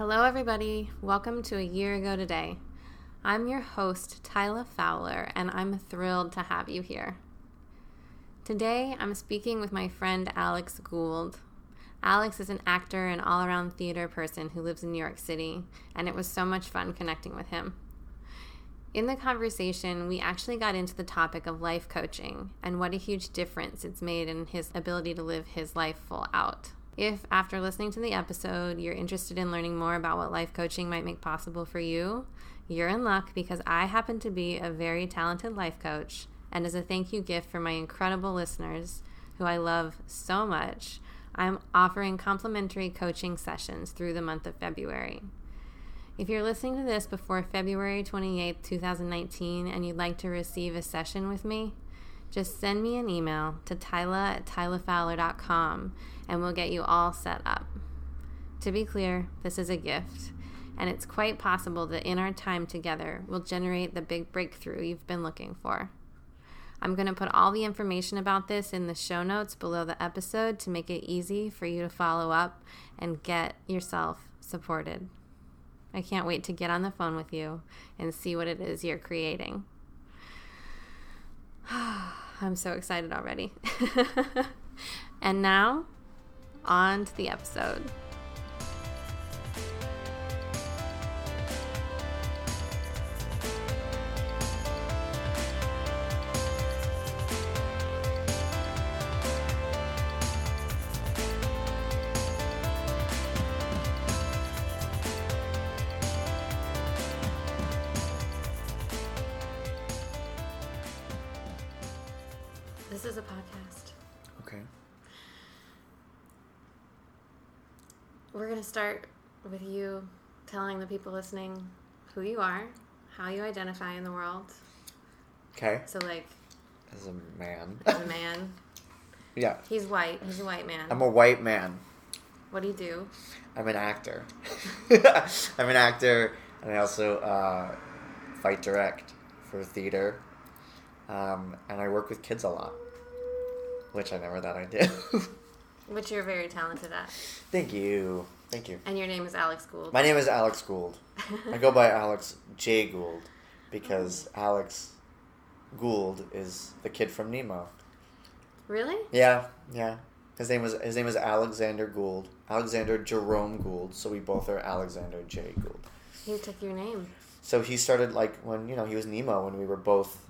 Hello, everybody. Welcome to A Year Ago Today. I'm your host, Tyla Fowler, and I'm thrilled to have you here. Today, I'm speaking with my friend Alex Gould. Alex is an actor and all around theater person who lives in New York City, and it was so much fun connecting with him. In the conversation, we actually got into the topic of life coaching and what a huge difference it's made in his ability to live his life full out. If, after listening to the episode, you're interested in learning more about what life coaching might make possible for you, you're in luck because I happen to be a very talented life coach. And as a thank you gift for my incredible listeners, who I love so much, I'm offering complimentary coaching sessions through the month of February. If you're listening to this before February 28, 2019, and you'd like to receive a session with me, just send me an email to tyla at tylafowler.com and we'll get you all set up. To be clear, this is a gift, and it's quite possible that in our time together, we'll generate the big breakthrough you've been looking for. I'm going to put all the information about this in the show notes below the episode to make it easy for you to follow up and get yourself supported. I can't wait to get on the phone with you and see what it is you're creating. I'm so excited already. and now, on to the episode. Start with you telling the people listening who you are, how you identify in the world. Okay. So, like, As a man. as a man, yeah. he's white. He's a white man. I'm a white man. what do you do? I'm an actor. I'm an actor, and I also uh, fight direct for theater. Um, and I work with kids a lot, which I never thought I'd do. Which you're very talented at. Thank you. Thank you. And your name is Alex Gould. My name is Alex Gould. I go by Alex J. Gould because Alex Gould is the kid from Nemo. really? Yeah, yeah. His name was his name is Alexander Gould. Alexander Jerome Gould. So we both are Alexander J. Gould. He took your name. So he started like when you know he was Nemo when we were both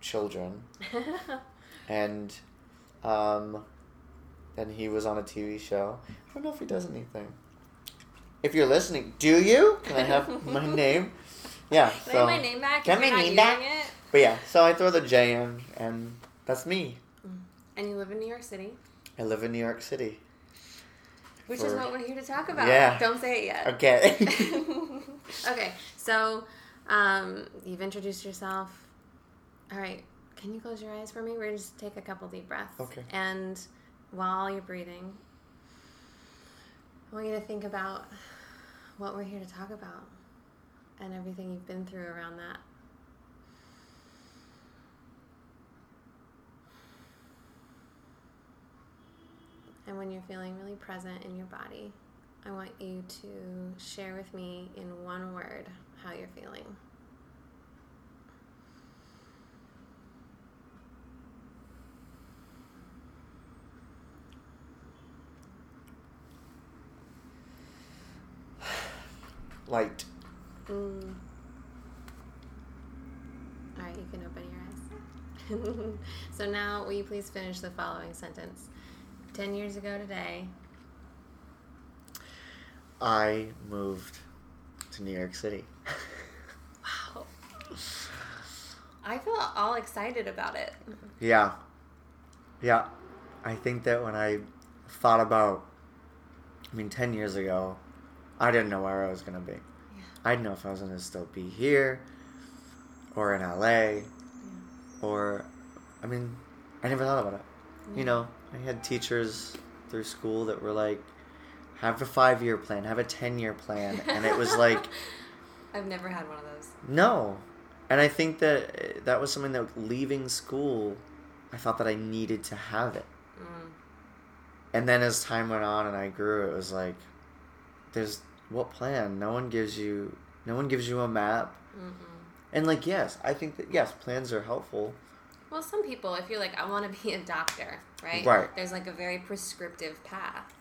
children, and um, then he was on a TV show. I don't know if he does anything. If you're listening, do you? Can I have my name? Yeah. Can so, I my name back? Can I name back. It? But yeah, so I throw the J in, and that's me. And you live in New York City, I live in New York City. which is what we're here to talk about. Yeah. Don't say it yet. Okay. okay, so um, you've introduced yourself. All right, can you close your eyes for me? We're just take a couple deep breaths. Okay. And while you're breathing, I want you to think about what we're here to talk about and everything you've been through around that. And when you're feeling really present in your body, I want you to share with me in one word how you're feeling. Light. Mm. All right, you can open your eyes. so now, will you please finish the following sentence? Ten years ago today, I moved to New York City. wow. I feel all excited about it. Yeah. Yeah. I think that when I thought about, I mean, 10 years ago, I didn't know where I was going to be. Yeah. I didn't know if I was going to still be here or in LA or, I mean, I never thought about it. You know, I had teachers through school that were like, have a five year plan, have a 10 year plan. And it was like, I've never had one of those. no. And I think that uh, that was something that leaving school, I thought that I needed to have it. Mm. And then as time went on and I grew, it was like, there's what plan? No one gives you no one gives you a map. Mm-mm. And like yes, I think that yes, plans are helpful. Well, some people, if you're like, I want to be a doctor, right? Right. There's like a very prescriptive path.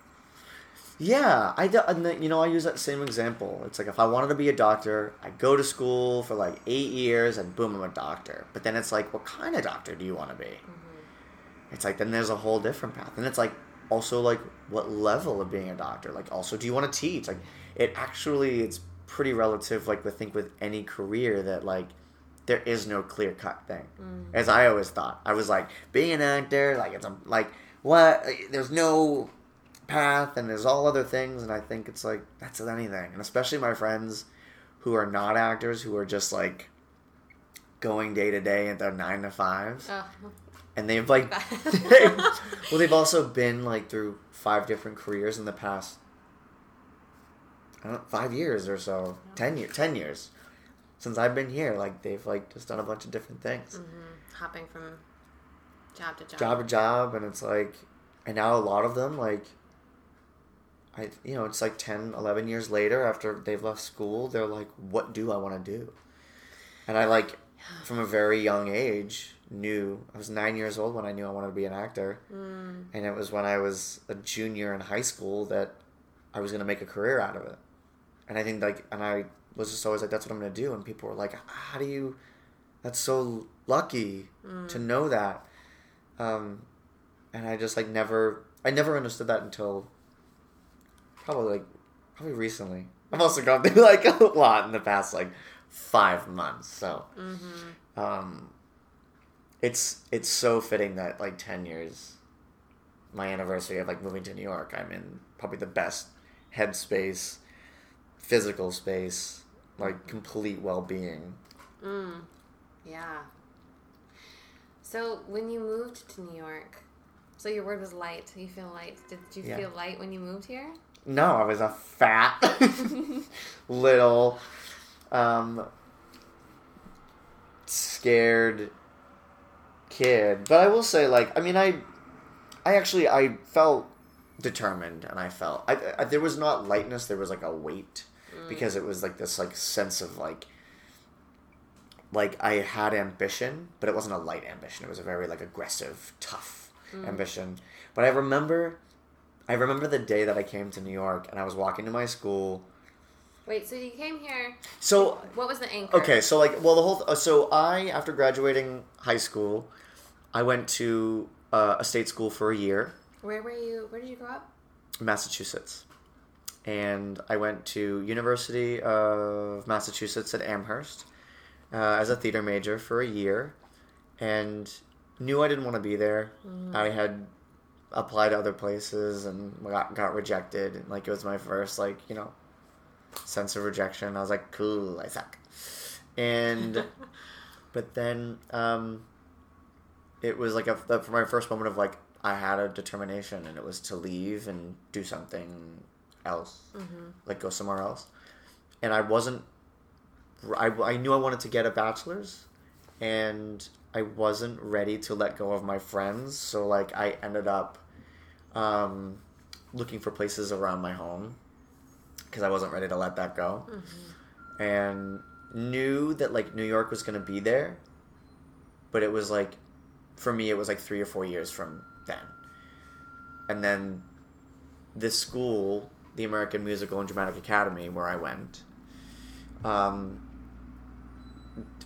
Yeah, I do, you know I use that same example. It's like if I wanted to be a doctor, I go to school for like eight years and boom, I'm a doctor. But then it's like, what kind of doctor do you want to be? Mm-hmm. It's like then there's a whole different path, and it's like also like what level of being a doctor. Like also, do you want to teach? Like it actually it's pretty relative. Like I think with any career that like there is no clear cut thing. Mm. As I always thought, I was like being an actor. Like it's a like what? There's no path, and there's all other things. And I think it's like that's with anything, and especially my friends who are not actors, who are just like going day to day at their nine to fives Oh, and they've like well they've also been like through five different careers in the past know, five years or so. Ten years ten years. Since I've been here like they've like just done a bunch of different things. Mm-hmm. hopping from job to job. job to job and it's like and now a lot of them like I you know it's like 10 11 years later after they've left school they're like what do I want to do? And I like from a very young age knew I was 9 years old when I knew I wanted to be an actor. Mm. and it was when I was a junior in high school that I was going to make a career out of it and I think like and I was just always like that's what I'm going to do and people were like how do you that's so lucky to know that um, and I just like never I never understood that until probably like probably recently. I've also gone through like a lot in the past like five months, so Mm-hmm. um, it's it's so fitting that like ten years, my anniversary of like moving to New York, I'm in probably the best headspace, physical space, like complete well being. Mm. Yeah. So when you moved to New York, so your word was light. You feel light. Did you Yeah. feel light when you moved here? No, I was a fat little um scared kid. But I will say like I mean I I actually I felt determined and I felt I, I there was not lightness, there was like a weight because it was like this like sense of like like I had ambition, but it wasn't a light ambition. It was a very like aggressive, tough ambition. But I remember I remember the day that I came to New York and I was walking to my school. Wait, so you came here. So What was the anchor? okay, so like well the whole th- so I after graduating high school, I went to uh, a state school for a year, Where were you? Where did you grow up? Massachusetts. And I went to University of Massachusetts at Amherst uh, as a theater major for a year, and knew I didn't want to be there. I had applied to other places and got, got rejected. And, like it was my first like you know sense of rejection. I was like, cool, I suck. And but then um, it was like a for my first moment of like I had a determination, and it was to leave and do something else, like go somewhere else. And I wasn't. I, I knew I wanted to get a bachelor's, and I wasn't ready to let go of my friends. So like I ended up um, looking for places around my home because I wasn't ready to let that go, and knew that like New York was gonna be there, but it was like for me it was like three or four years from then, and then this school, the American Musical and Dramatic Academy, where I went. Um,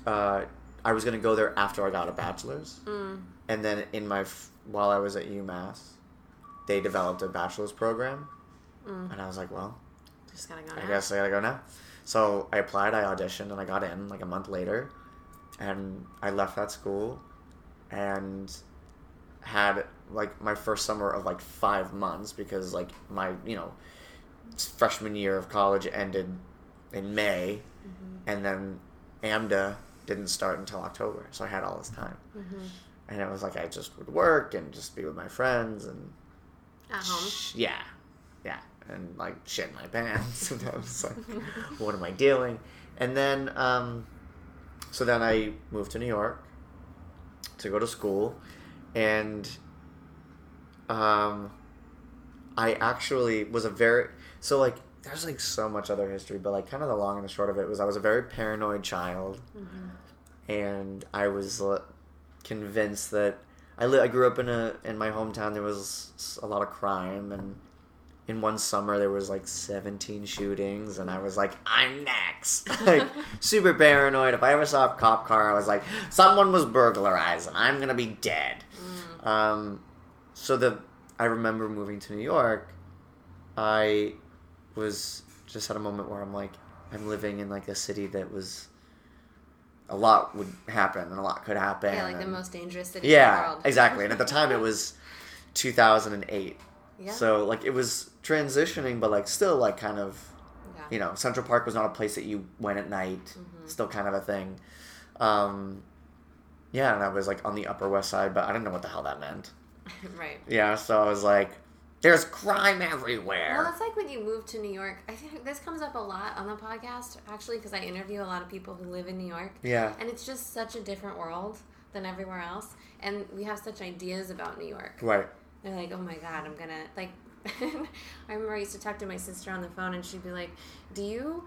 uh, I was gonna go there after I got a bachelor's, Mm. and then in my f- while I was at UMass, they developed a bachelor's program, Mm. and I was like, well, Just gotta go. I now. guess I gotta go now. So I applied, I auditioned, and I got in like a month later, and I left that school, and had like my first summer of like five months because like my you know freshman year of college ended in May, and then AMDA didn't start until October, so I had all this time, Mhm. and it was like I just would work and just be with my friends and At home. Sh- Yeah, yeah, and like shit in my pants, and I was like, "What am I doing?" And then, um, so then I moved to New York to go to school, and um, I actually was a very so like there's like so much other history, but like kind of the long and the short of it was I was a very paranoid child, and I was uh, convinced that I li- I grew up in a in my hometown. There was a lot of crime, and in one summer there was like 17 shootings, and I was like, I'm next, like super paranoid. If I ever saw a cop car, I was like, someone was burglarized, and I'm gonna be dead. Um, so the I remember moving to New York. I was just at a moment where I'm like, I'm living in like a city that was a lot would happen and a lot could happen. Yeah, like the most dangerous city in the yeah, exactly. And at the time, it was 2008. Yeah. So like it was transitioning, but like still like kind of yeah. you know Central Park was not a place that you went at night. Mm-hmm. Still kind of a thing. Um, yeah, and I was like on the Upper West Side, but I didn't know what the hell that meant. right. Yeah, so I was like, "There's crime everywhere." Well, that's like when you move to New York. I think this comes up a lot on the podcast, actually, because I interview a lot of people who live in New York. yeah, And it's just such a different world than everywhere else. And we have such ideas about New York. right. They're like, oh my God, I'm gonna, like, I remember I used to talk to my sister on the phone and she'd be like, do you,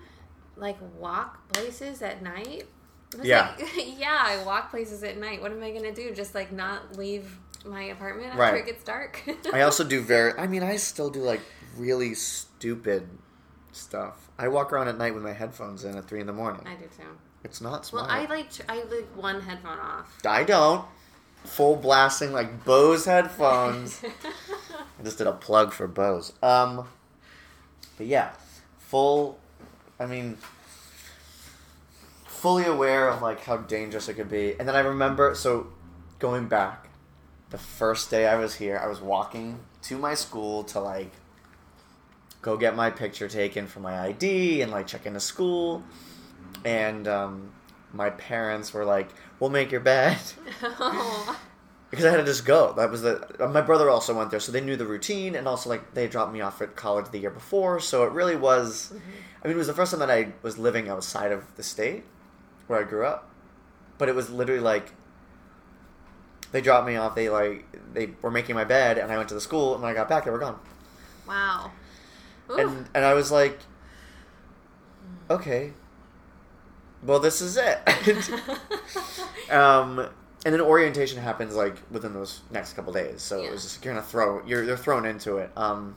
like, walk places at night? Yeah. like, yeah, I walk places at night. What am I gonna do? Just, like, not leave my apartment after Right. it gets dark? I also do very. I mean, I still do like really stupid stuff. I walk around at night with my headphones in at three in the morning. I do too. It's not smart. Well. I like tr- I like one headphone off. I don't. Full blasting like Bose headphones. I just did a plug for Bose. Um, but yeah, full. I mean, fully aware of like how dangerous it could be. And then I remember so going back, the first day I was here, I was walking to my school to like go get my picture taken for my ID and like check into school. And um, my parents were like, "We'll make your bed." oh, because I had to just go. That was the. My brother also went there, so they knew the routine, and also like they dropped me off at college the year before, so it really was. I mean, it was the first time that I was living outside of the state where I grew up, but it was literally like they dropped me off. They like they were making my bed, and I went to the school, and when I got back, they were gone, wow. Ooh. and and I was like, okay, well this is it. um, and then orientation happens like within those next couple days. So Yeah. it was just you're gonna throw you're they're thrown into it. Um,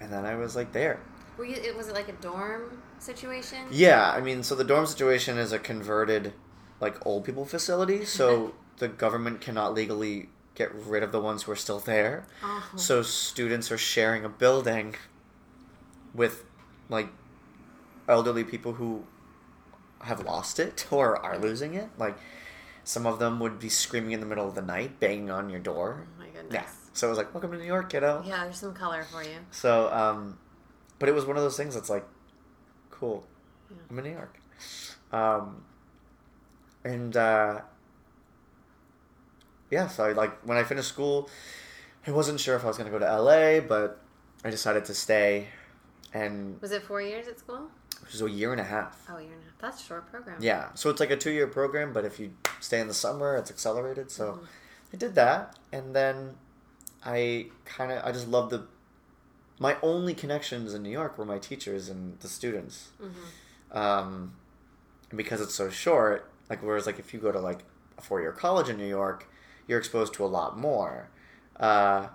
and then I was like there. Were you? It was it like a dorm situation? Yeah, I mean, so the dorm situation is a converted like old people facility. So the government cannot legally get rid of the ones who are still there. Oh. So students are sharing a building with like elderly people who have lost it or are losing it. Like some of them would be screaming in the middle of the night, banging on your door. Oh my goodness. Yeah. So it was like, "Welcome to New York, kiddo." Yeah, there's some color for you. So, um, but it was one of those things that's like, cool. Yeah. I'm in New York. Um, and uh, yeah, so I, like when I finished school, I wasn't sure if I was going to go to LA, but I decided to stay, and Was it four years at school? it was a year and a half. Oh, year and a half. That's a short program. Yeah, so it's like a two year program, but if you stay in the summer, it's accelerated. So Mhm. I did that, and then I kind of I just loved the. My only connections in New York were my teachers and the students, hmm um, and because it's so short, like whereas like if you go to like a four year college in New York, you're exposed to a lot more, uh,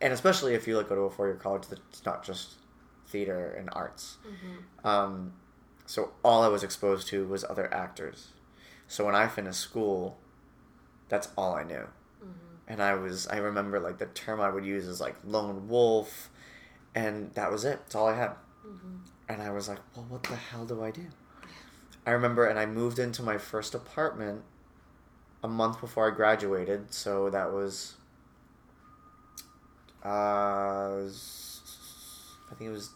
and especially if you like go to a four year college that's not just theater and arts. hmm Um, so all I was exposed to was other actors. So when I finished school, that's all I knew. hmm And I was I remember like the term I would use is like lone wolf, and that was it. That's all I had. hmm And I was like, well, what the hell do I do? I remember, and I moved into my first apartment a month before I graduated. So that was, uh, I think it was,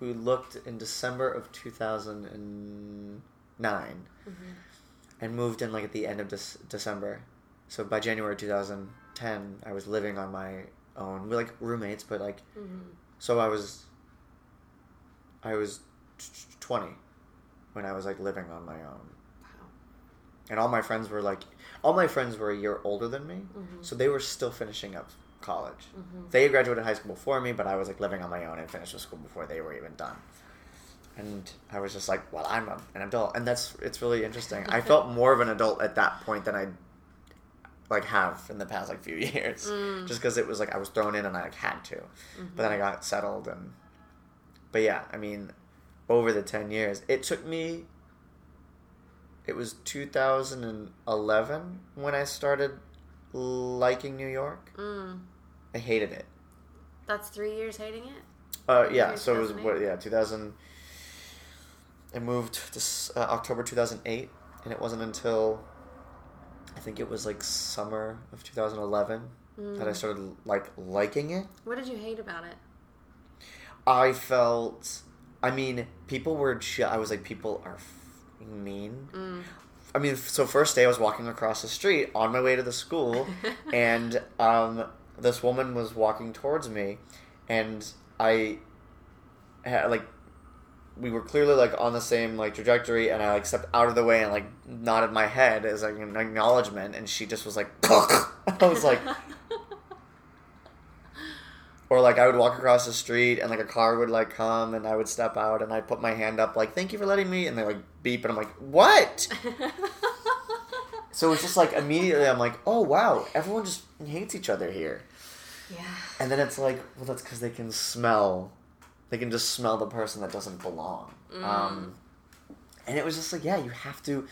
we looked in December of 2009 hmm and moved in like at the end of Dec- December. So by January 2010, I was living on my own. We like roommates, but like hmm so I was I was t- t- 20 when I was like living on my own. And all my friends were like all my friends were a year older than me. Mhm. So they were still finishing up college. Mm-hmm. They graduated high school before me, but I was like living on my own and finished with school before they were even done. And I was just like, well, I'm a, an adult, and that's it's really interesting. I felt more of an adult at that point than I like have in the past like few years, Mm. just because it was like I was thrown in and I like had to, but then I got settled and. But yeah, I mean, over the ten years, it took me. It was 2011 when I started liking New York. Mm. I hated it. That's three years hating it. Uh, yeah, so it was what? Yeah, 2000. I moved to uh, October 2008, and it wasn't until I think it was like summer of 2011 that I Mm. started like liking it. What did you hate about it? I felt. I mean, people were. Ch- I was like, people are mean. Mm. I mean, so first day I was walking across the street on my way to the school, and um, this woman was walking towards me, and I had like we were clearly like on the same like trajectory, and I like stepped out of the way and like nodded my head as like an acknowledgement, and she just was like, I was like, or like I would walk across the street and like a car would like come and I would step out and I'd put my hand up like thank you for letting me and they like beep and I'm like what? So it's just like immediately I'm like oh wow everyone just hates each other here. Yeah. and then it's like well that's because they can smell they can just smell the person that doesn't belong. Um, and it was just like yeah you have to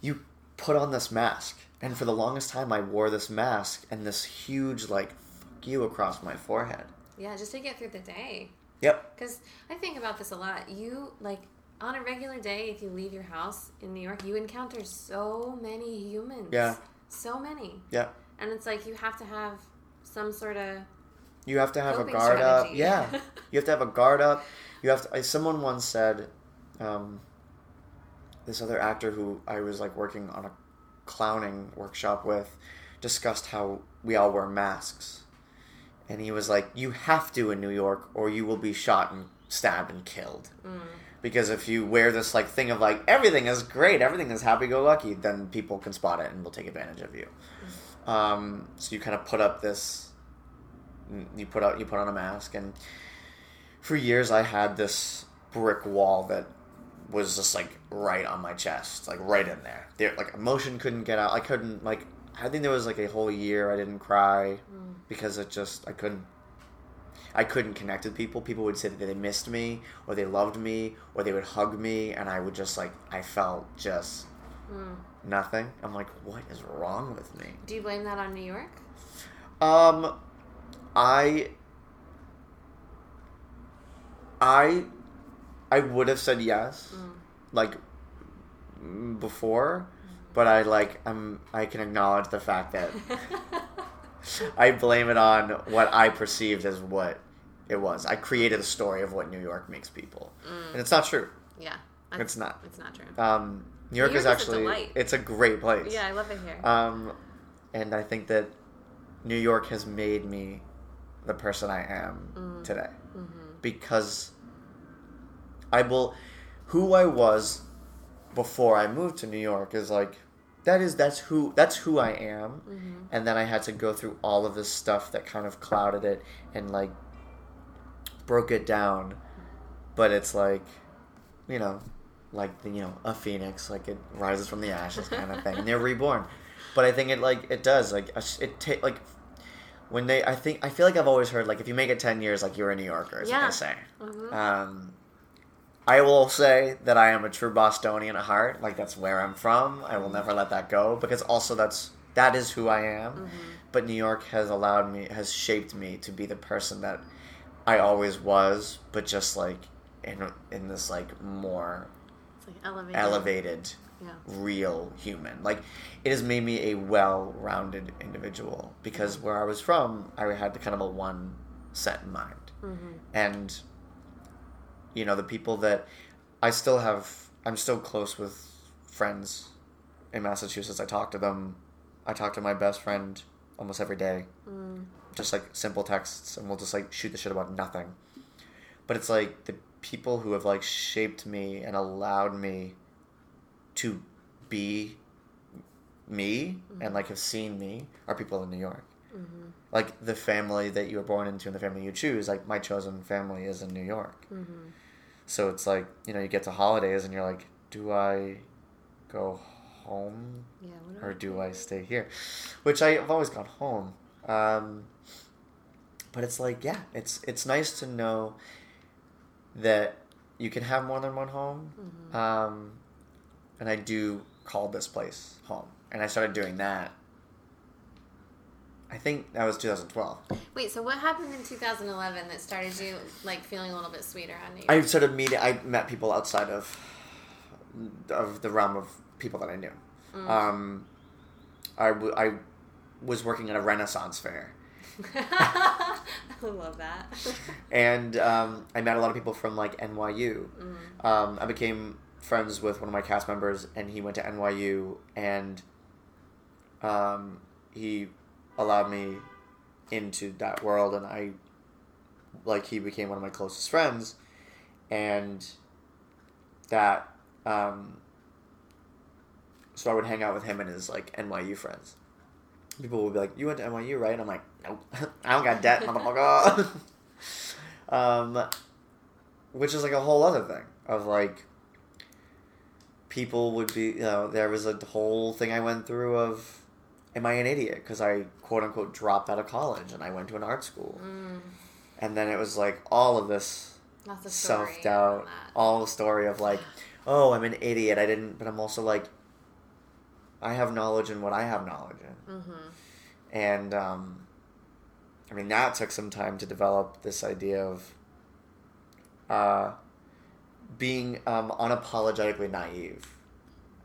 you put on this mask. And for the longest time I wore this mask and this huge like fuck you across my forehead. Yeah, just to get through the day. yep. Because I think about this a lot. You, like, on a regular day, if you leave your house in New York, you encounter so many humans. Yeah. So many. yeah And it's like you have to have some sort of. You have to have a guard up. Yeah, you have to have a guard up. You have to. Someone once said, um, this other actor who I was like working on a clowning workshop with, discussed how we all wear masks, and he was like, "You have to in New York, or you will be shot and stabbed and killed." Mm. Because if you wear this like thing of like everything is great, everything is happy go lucky, then people can spot it and will take advantage of you. Um, so you kind of put up this, you put out you put on a mask, and for years I had this brick wall that was just like right on my chest, like right in there. There, like emotion couldn't get out. I couldn't like. I think there was like a whole year I didn't cry Mm. because it just I couldn't. I couldn't connect with people. People would say that they missed me, or they loved me, or they would hug me, and I would just like I felt just Mm. nothing. I'm like, what is wrong with me? Do you blame that on New York? Um, I, I, I would have said yes, Mm. like before, but I like I'm I can acknowledge the fact that I blame it on what I perceived as what it was. I created a story of what New York makes people, Mm. and it's not true. Yeah. It's not. It's not true. Um, New York, York is is actually delight. it's a great place. Yeah, I love it here. Um, and I think that New York has made me the person I am Mm. today mm-hmm. because I will, who I was before I moved to New York is like that is that's who that's who I am, Mm-hmm. and then I had to go through all of this stuff that kind of clouded it and like broke it down, but it's like, you know, like the you know a phoenix, like it rises from the ashes kind of thing, and they're reborn. But I think it like it does like it take like when they I think I feel like I've always heard like if you make it ten years like you're a New Yorker is what Yeah. they say. Mhm. Um, I will say that I am a true Bostonian at heart. Like that's where I'm from. I will never let that go because also that's that is who I am. Mhm. But New York has allowed me has shaped me to be the person that I always was, but just like in in this like more It's like elevated. elevated, Yeah. real human. Like it has made me a well-rounded individual because where I was from, I had kind of a one set in mind Mm-hmm. and you know the people that I still have I'm still close with friends in Massachusetts I talk to them I talk to my best friend almost every day Mm. Just like simple texts and we'll just like shoot the shit about nothing but it's like the people who have like shaped me and allowed me to be me and like have seen me are people in New York Mm-hmm. Like the family that you were born into and the family you choose. Like my chosen family is in New York. Mm-hmm. So it's like, you know, you get to holidays and you're like, do I go home Yeah. Or do I stay here? Which I've always gone home. Um, but it's like, yeah, it's it's nice to know that you can have more than one home. Mm-hmm. Um, and I do call this place home, and I started doing that. I think that was 2012. Wait. So what happened in 2011 that started you like feeling a little bit sweeter on New York? I started meeting. I met people outside of of the realm of people that I knew. Mm. Um, I, w- I was working at a Renaissance fair, I love that. and um, I met a lot of people from like NYU. Mm. Um, I became friends with one of my cast members, and he went to NYU, and um, he allowed me into that world, and I like he became one of my closest friends, and that um, so I would hang out with him and his like NYU friends. People would be like, "You went to NYU, right?" And I'm like, "Nope, I don't got debt, motherfucker." um, which is like a whole other thing of like people would be you know there was a whole thing i went through of am i an idiot because i quote unquote dropped out of college and i went to an art school Mm. and then it was like all of this story self-doubt all the story of like oh i'm an idiot i didn't but i'm also like i have knowledge in what i have knowledge in Mm-hmm. and um, I mean that took some time to develop this idea of uh, being um, unapologetically naive.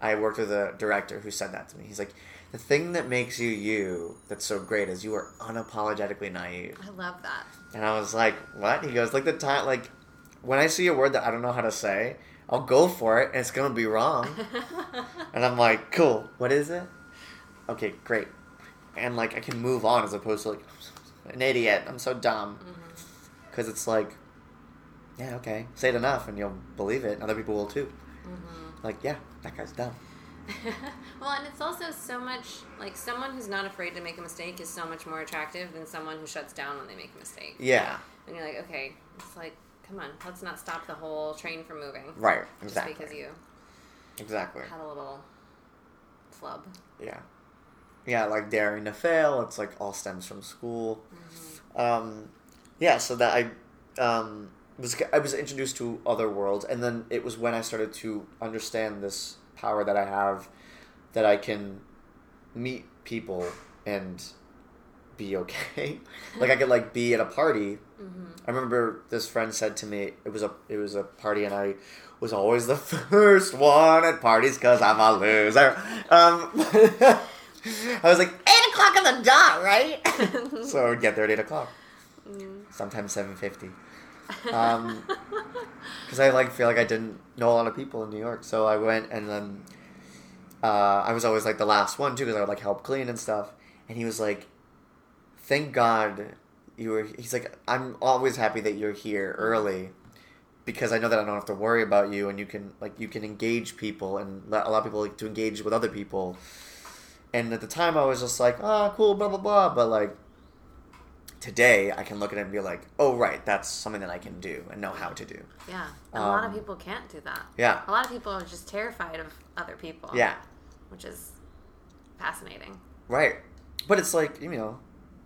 I worked with a director who said that to me. He's like, the thing that makes you you that's so great is you are unapologetically naive. I love that. And I was like, what? He goes, like the time, like when I see a word that I don't know how to say, I'll go for it and it's gonna be wrong. And I'm like, cool. What is it? Okay, great. And like I can move on as opposed to like an idiot. I'm so dumb. Because it's like, yeah, okay, say it enough and you'll believe it. and Other people will too. Mhm. Like, yeah, that guy's dumb. well, and it's also so much like someone who's not afraid to make a mistake is so much more attractive than someone who shuts down when they make a mistake. Yeah, And you're like, okay, it's like, come on, let's not stop the whole train from moving. right. Just Exactly. because you Exactly. had a little flub. Yeah. Yeah, like daring to fail. It's like all stems from school. Um, yeah, so that I um, was I was introduced to other worlds, and then it was when I started to understand this power that I have, that I can meet people and be okay. like I could like be at a party. Mm-hmm. I remember this friend said to me, it was a it was a party, and I was always the first one at parties because I'm a loser. Um, I was like eight o'clock on the dot, right? so I would get there at eight o'clock, Mm. sometimes seven fifty. Um, because I like feel like I didn't know a lot of people in New York, so I went and then uh, I was always like the last one too because I would like help clean and stuff. And he was like, "Thank God you were." He's like, "I'm always happy that you're here early." Because I know that I don't have to worry about you, and you can like you can engage people and let allow people like to engage with other people. And at the time, I was just like, "Ah, cool, blah blah blah," but like today, I can look at it and be like, "Oh, right, that's something that I can do and know how to do." Yeah. And a lot of Um, people can't do that. Yeah, A lot of people are just terrified of other people. yeah, Which is fascinating. right. But it's like you know,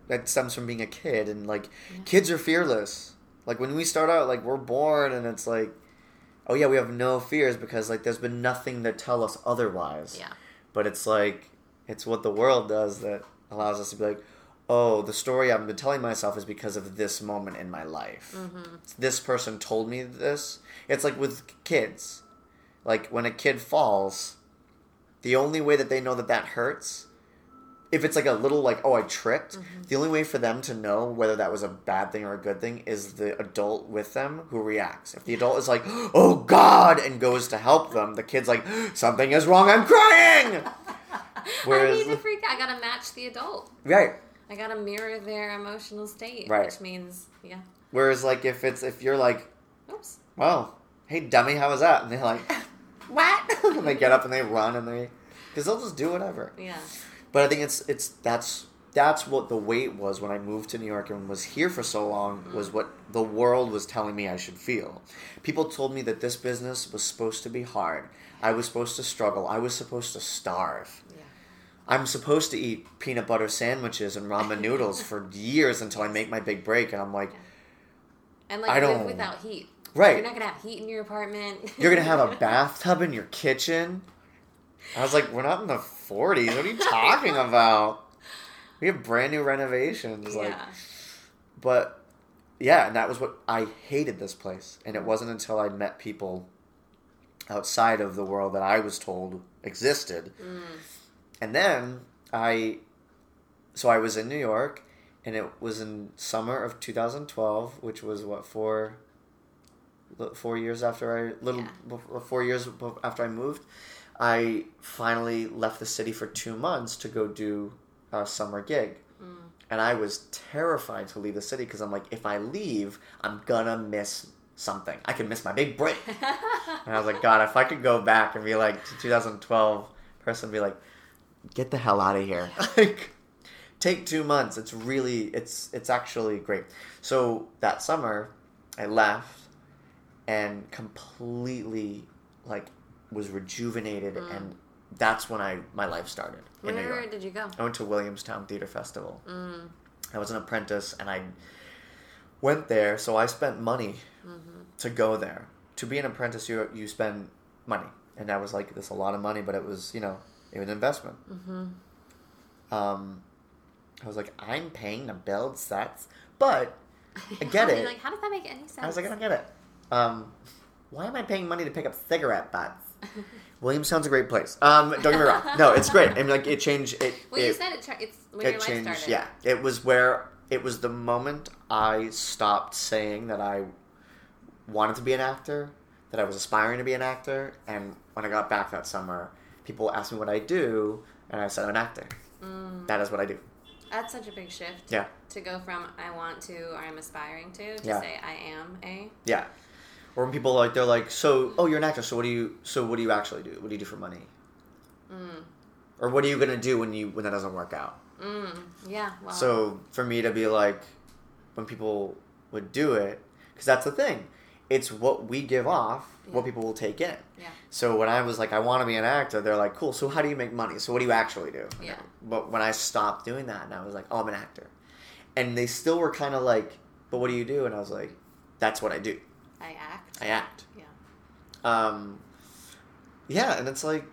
that stems from being a kid, and like Yeah. kids are fearless. Like when we start out, like we're born, and it's like, oh yeah, we have no fears because like there's been nothing to tell us otherwise. Yeah. But it's like it's what the world does that allows us to be like, oh, the story I've been telling myself is because of this moment in my life. Mm-hmm. This person told me this. It's like with kids. Like when a kid falls, the only way that they know that that hurts, if it's like a little like, oh, I tripped, mm-hmm. the only way for them to know whether that was a bad thing or a good thing is the adult with them who reacts. If the adult is like, oh God, and goes to help them, the kid's like, something is wrong, I'm crying! Whereas- I need to freak I gotta match the adult. Right. I gotta mirror their emotional state. Right. Which means, yeah. Whereas like if it's if you're like, Oops. well, hey dummy, how was that? And they're like, what? and they get up and they run and they, because they'll just do whatever. Yeah. But I think it's it's that's that's what the weight was when I moved to New York and was here for so long mm-hmm. was what the world was telling me I should feel. People told me that this business was supposed to be hard. I was supposed to struggle. I was supposed to starve. Yeah. I'm supposed to eat peanut butter sandwiches and ramen noodles for years until I make my big break and I'm like And like I don't- without heat. Right. You're not gonna have heat in your apartment. You're gonna have a bathtub in your kitchen. I was like, we're not in the 40s. What are you talking about? We have brand new renovations. Like, but yeah, and that was what I hated this place. And it wasn't until I met people outside of the world that I was told existed. Mm. And then I, so I was in New York, and it was in summer of 2012, which was what four, four years after I little Yeah. four years after I moved. I finally left the city for two months to go do a summer gig, Mm. and I was terrified to leave the city because I'm like, if I leave, I'm gonna miss something. I could miss my big break. And I was like, God, if I could go back and be like 2012 person, be like, get the hell out of here. like, take two months. It's really, it's it's actually great. So that summer, I left and completely like was rejuvenated, Mm. and that's when I my life started in New Where York. did you go? I went to Williamstown Theater Festival. Mm. I was an apprentice, and I went there. So I spent money Mm-hmm. to go there. To be an apprentice, you you spend money, and that was like this a lot of money, but it was you know it was an investment. Mm-hmm. Um, I was like, I'm paying to build sets, but I get it. Like, how does that make any sense? I was like, I don't get it. Um, why am I paying money to pick up cigarette butts? Williamstown's a great place. Um, don't get me wrong. No, it's great. I mean, like it changed. It well, it, you said it. Tra- it's when it your life changed. started. Yeah, it was where it was the moment I stopped saying that I wanted to be an actor, that I was aspiring to be an actor, and when I got back that summer, people asked me what I do, and I said I'm an actor. Mm. That is what I do. That's such a big shift. Yeah. To go from I want to or I'm aspiring to to Yeah. say I am a. Yeah. Or when people like they're like, so oh you're an actor, so what do you so what do you actually do? What do you do for money? Mm. Or what are you gonna do when you when that doesn't work out? Mm. Yeah. Well. So for me to be like, when people would do it, because that's the thing, it's what we give off, what people will take in. Yeah. So when I was like, I want to be an actor, they're like, cool. So how do you make money? So what do you actually do? Yeah. But when I stopped doing that, and I was like, oh, I'm an actor, and they still were kind of like, but what do you do? And I was like, that's what I do. I act. I act. Yeah. Um, yeah, and it's like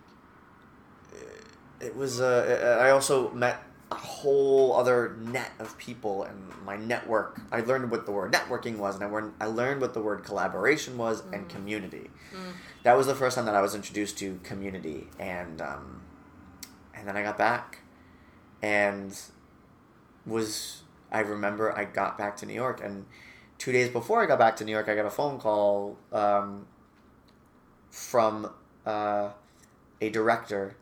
it was. Uh, I also met a whole other net of people, and my network. I learned what the word networking was, and I learned I learned what the word collaboration was and community. Mm. That was the first time that I was introduced to community, and um, and then I got back, and was I remember I got back to New York, and two days before I got back to New York, I got a phone call um, from uh, a director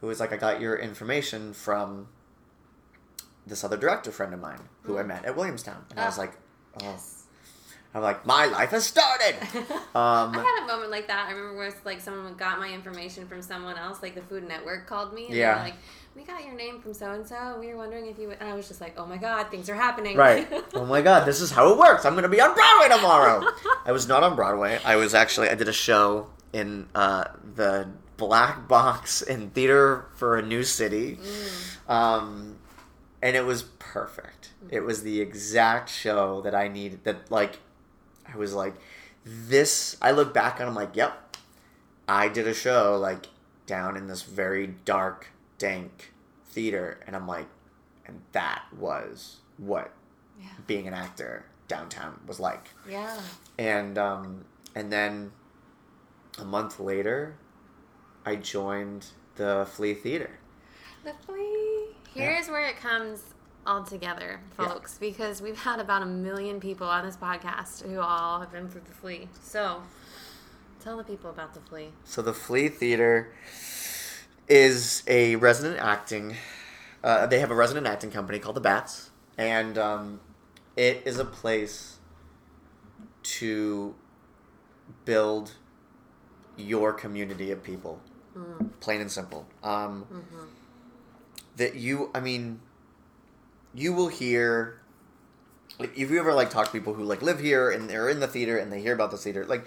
who was like, "I got your information from this other director friend of mine who I Mm. met at Williamstown," and I was Ah. like, "Oh." Yes. I'm like, "My life has started." Um, I had a moment like that. I remember where like someone got my information from someone else, like the Food Network called me. And Yeah. Like, we got your name from so and so. We were wondering if you would. And I was just like, oh my god, things are happening. Right. Oh my god, this is how it works. I'm going to be on Broadway tomorrow. I was not on Broadway. I was actually, I did a show in uh, the Black Box in Theater for a New City. Mm. Um, and it was perfect. It was the exact show that I needed. That, like, I was like, this. I look back and I'm like, yep, I did a show, like, down in this very dark, dank theater. And I'm like, and that was what Yeah. being an actor downtown was like. Yeah. And um, and then a month later, I joined the Flea Theater. The flea. Here's where it comes all together, Yeah. folks, because we've had about a million people on this podcast who all have been through the flea. So, tell the people about the flea. So the Flea Theater is a resident acting. Uh, they have a resident acting company called the Bats, and um, it is a place to build your community of people, Mm. plain and simple. Um, hmm that you, I mean, you will hear like if you ever like talk to people who like live here and they're in the theater and they hear about the theater like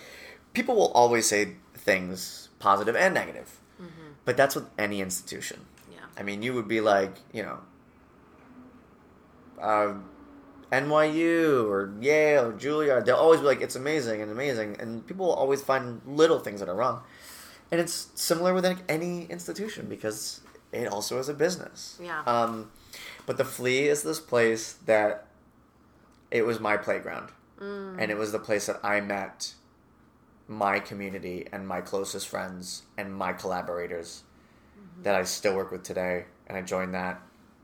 people will always say things positive and negative Mm-hmm. But that's with any institution Yeah. i mean you would be like you know uh, nyu or yale or juilliard they'll always be like it's amazing and amazing and people will always find little things that are wrong and it's similar with any institution because it also is a business Yeah. um, but the flea is this place that it was my playground Mm. and it was the place that i met my community and my closest friends and my collaborators Mm-hmm. that i still work with today and i joined that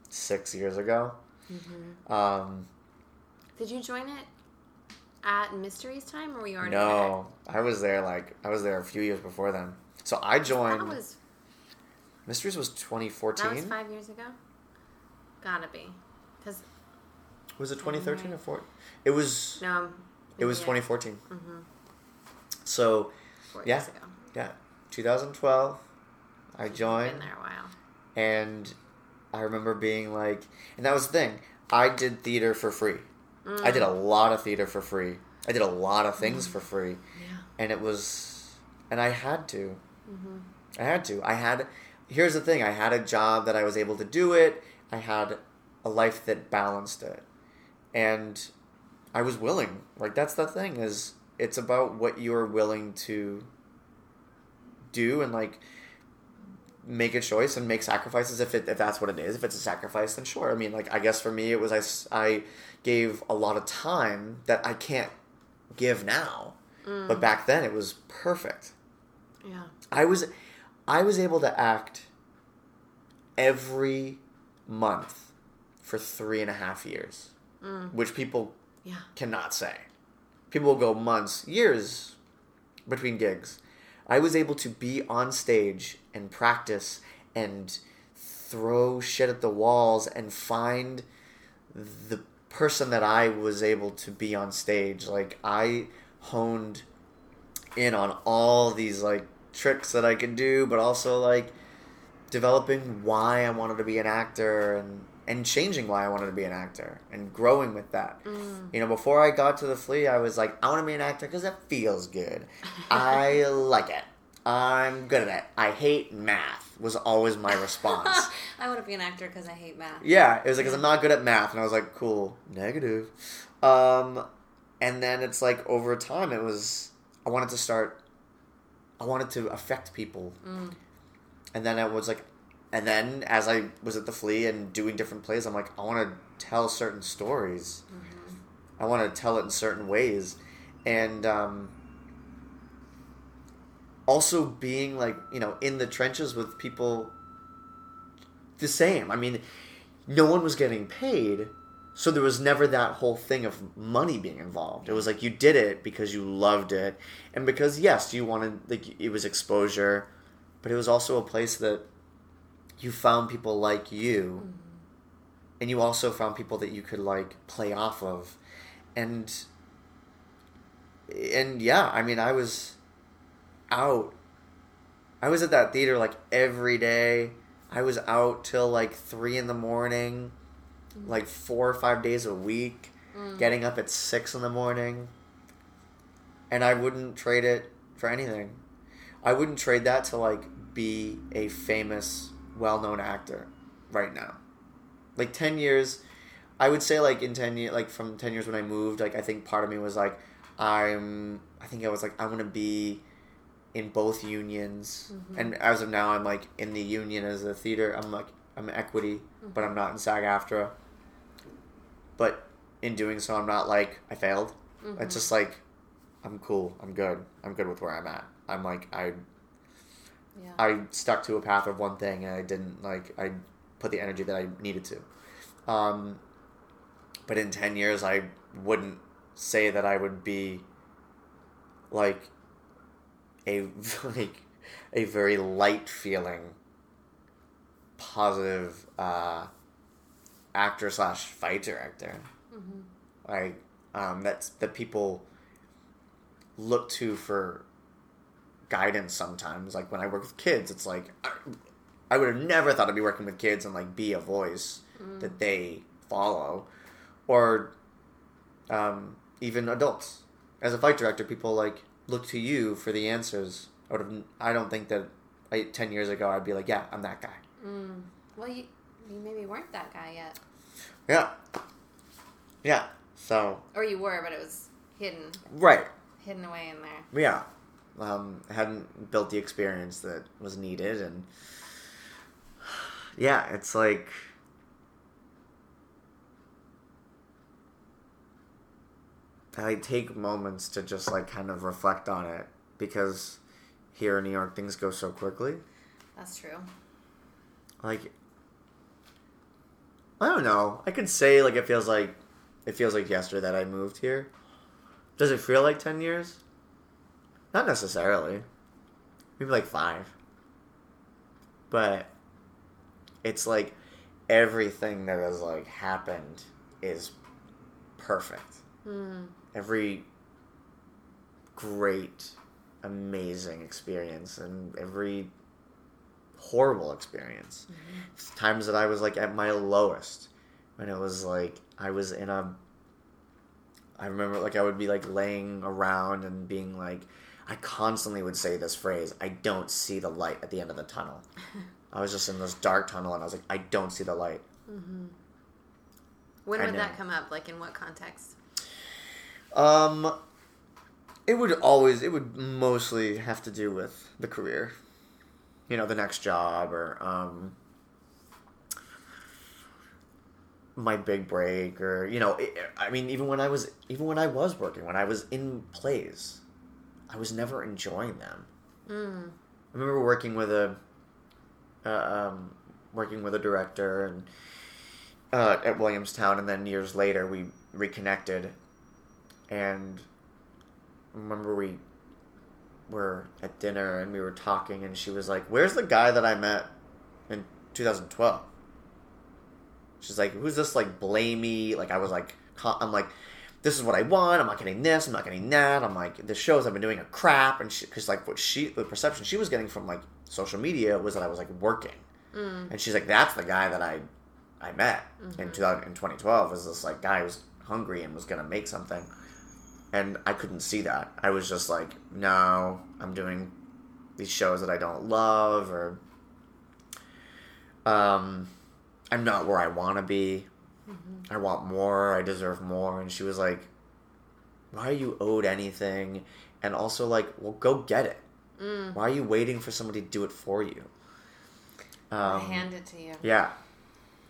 six years ago Mm-hmm. um, Did you join it at Mysteries Time, or were you already no i was there like i was there a few years before then so i joined That was mysteries was that 2014 was five years ago. Gotta be, because was it 2013 or Right. 4 it was no, it was yeah. 2014 Mm-hmm. So Four Yeah. yeah 2012 i joined Been there a while. and I remember being like, and that was the thing. I did theater for free. I did a lot of theater for free. I did a lot of things for free, Yeah. and it was, and I had to. Mm-hmm. I had to. I had. Here's the thing. I had a job that I was able to do it. I had a life that balanced it, and I was willing. Like that's the thing. Is it's about what you're willing to do and like make a choice and make sacrifices if it if that's what it is if it's a sacrifice then sure i mean like i guess for me it was i, I gave a lot of time that i can't give now Mm. but back then it was perfect Yeah. i was i was able to act every month for three and a half years Mm. which people Yeah. cannot say. People will go months, years between gigs. I was able to be on stage and practice and throw shit at the walls and find the person that I was able to be on stage. Like I honed in on all these like tricks that I could do, but also like developing why I wanted to be an actor and and changing why I wanted to be an actor and growing with that. Mm. You know, before I got to the flea, I was like, I want to be an actor because it feels good. I like it. I'm good at it. I hate math. Was always my response. I want to be an actor because I hate math. yeah, it was like, because I'm not good at math, and I was like, cool, negative. Um, and then it's like over time, it was I wanted to start. I wanted to affect people, Mm. and then I was like, and then as I was at the flea and doing different plays, I'm like, I want to tell certain stories. Mhm. I want to tell it in certain ways, and um, also being like you know in the trenches with people. The same. I mean, no one was getting paid, so there was never that whole thing of money being involved. It was like you did it because you loved it, and because yes, you wanted like it was exposure, but it was also a place that you found people like you, and you also found people that you could like play off of, and and yeah, I mean, I was out. I was at that theater like every day. I was out till like three in the morning, like four or five days a week, Mm. getting up at six in the morning. And I wouldn't trade it for anything. I wouldn't trade that to like be a famous, well known actor right now. Like 10 years, I would say like in 10 years, like from 10 years when I moved, like I think part of me was like, I'm, I think I was like, I want to be in both unions. Mhm. And as of now, I'm like in the union as a theater. I'm like, I'm equity, but I'm not in SAG AFTRA. But in doing so, I'm not like, I failed. Mhm. It's just like, I'm cool. I'm good. I'm good with where I'm at. I'm like, I Yeah. I stuck to a path of one thing and I didn't like I put the energy that I needed to. Um, but in ten years, I wouldn't say that I would be like a like a very light feeling, positive uh, actor slash fight director. Mhm. Like um, that's that people look to for guidance sometimes. Like when I work with kids, it's like I, I would have never thought I'd be working with kids and like be a voice Mm. that they follow, or um, even adults. As a fight director, people like look to you for the answers. Out of I don't think that I, ten years ago I'd be like, yeah, I'm that guy. Mm. Well, you you maybe weren't that guy yet, Yeah, yeah. So or you were, but it was hidden right, hidden away in there. yeah. Um, hadn't built the experience that was needed, and yeah, it's like I take moments to just like kind of reflect on it because here in New York things go so quickly. That's true. Like I don't know. I could say like it feels like it feels like yesterday that I moved here. Does it feel like 10 years? Not necessarily. Maybe like 5. But it's like everything that has like happened is perfect. Mm. Every great amazing experience and every horrible experience. Times that I was like at my lowest when it was like I was in a I remember like I would be like laying around and being like I constantly would say this phrase, I don't see the light at the end of the tunnel. I was just in this dark tunnel and I was like I don't see the light. When I would know. that come up? Like in what context? Um it would always it would mostly have to do with the career. You know, the next job or um my big break or you know, it, I mean even when I was even when I was working, when I was in plays, I was never enjoying them. Mm. I remember working with a uh, um, working with a director and uh, at Williamstown, and then years later we reconnected, and I remember we were at dinner and we were talking, and she was like, "Where's the guy that I met in 2012?" She's like, "Who's this like blamey?" Like I was like, I'm like. This is what I want. I'm not getting this. I'm not getting that. I'm like the shows I've been doing are crap, and because like what she the perception she was getting from like social media was that I was like working, Mm. and she's like, "That's the guy that I, I met in 2000, in 2012. Was this like guy who was hungry and was gonna make something?" And I couldn't see that. I was just like, "No, I'm doing these shows that I don't love, or um, I'm not where I want to be. I want more. I deserve more." And she was like, "Why are you owed anything?" And also like, "Well, go get it. Mm. Why are you waiting for somebody to do it for you?" I Um, hand it to you. yeah.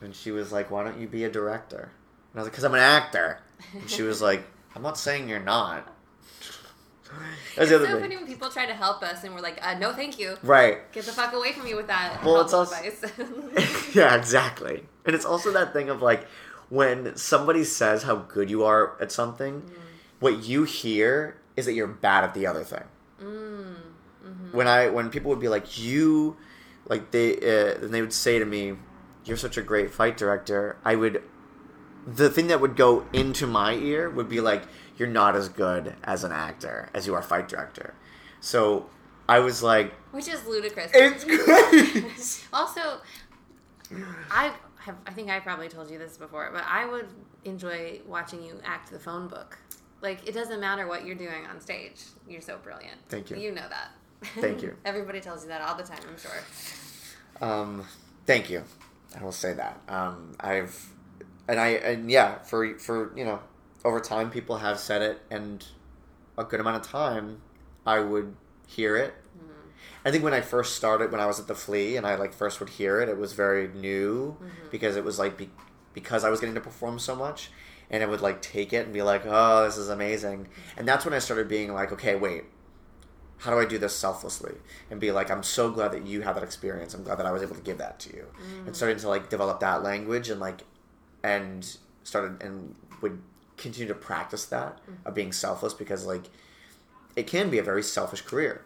And she was like, "Why don't you be a director?" And I was like, "Cause I'm an actor." And she was like, "I'm not saying you're not." That's It's the other so thing. funny when people try to help us and we're like, uh, no, thank you. Right. Get the fuck away from me with that Well, it's also- advice. yeah, exactly. And it's also that thing of like when somebody says how good you are at something, what you hear is that you're bad at the other thing. mm. When I when people would be like you, like they uh, and they would say to me, "You're such a great fight director," I would the thing that would go into my ear would be like, "You're not as good as an actor as you are fight director." So I was like, Which is ludicrous. "It's great." Also, I have. I think I probably told you this before, but I would enjoy watching you act the phone book. Like it doesn't matter what you're doing on stage. You're so brilliant. Thank you. You know that. Thank you. Everybody tells you that all the time. I'm sure. Um, thank you. I will say that. Um, I've and I and yeah, for for you know, over time people have said it, and a good amount of time, I would hear it. Mm-hmm. I think when I first started, when I was at the Flea, and I like first would hear it, it was very new mm-hmm. because it was like be, because I was getting to perform so much, and I would like take it and be like, oh, this is amazing, mm-hmm. and that's when I started being like, okay, wait, how do I do this selflessly and be like, I'm so glad that you had that experience. I'm glad that I was able to give that to you, and starting to like develop that language and like, and started and would continue to practice that of being selfless because like, it can be a very selfish career.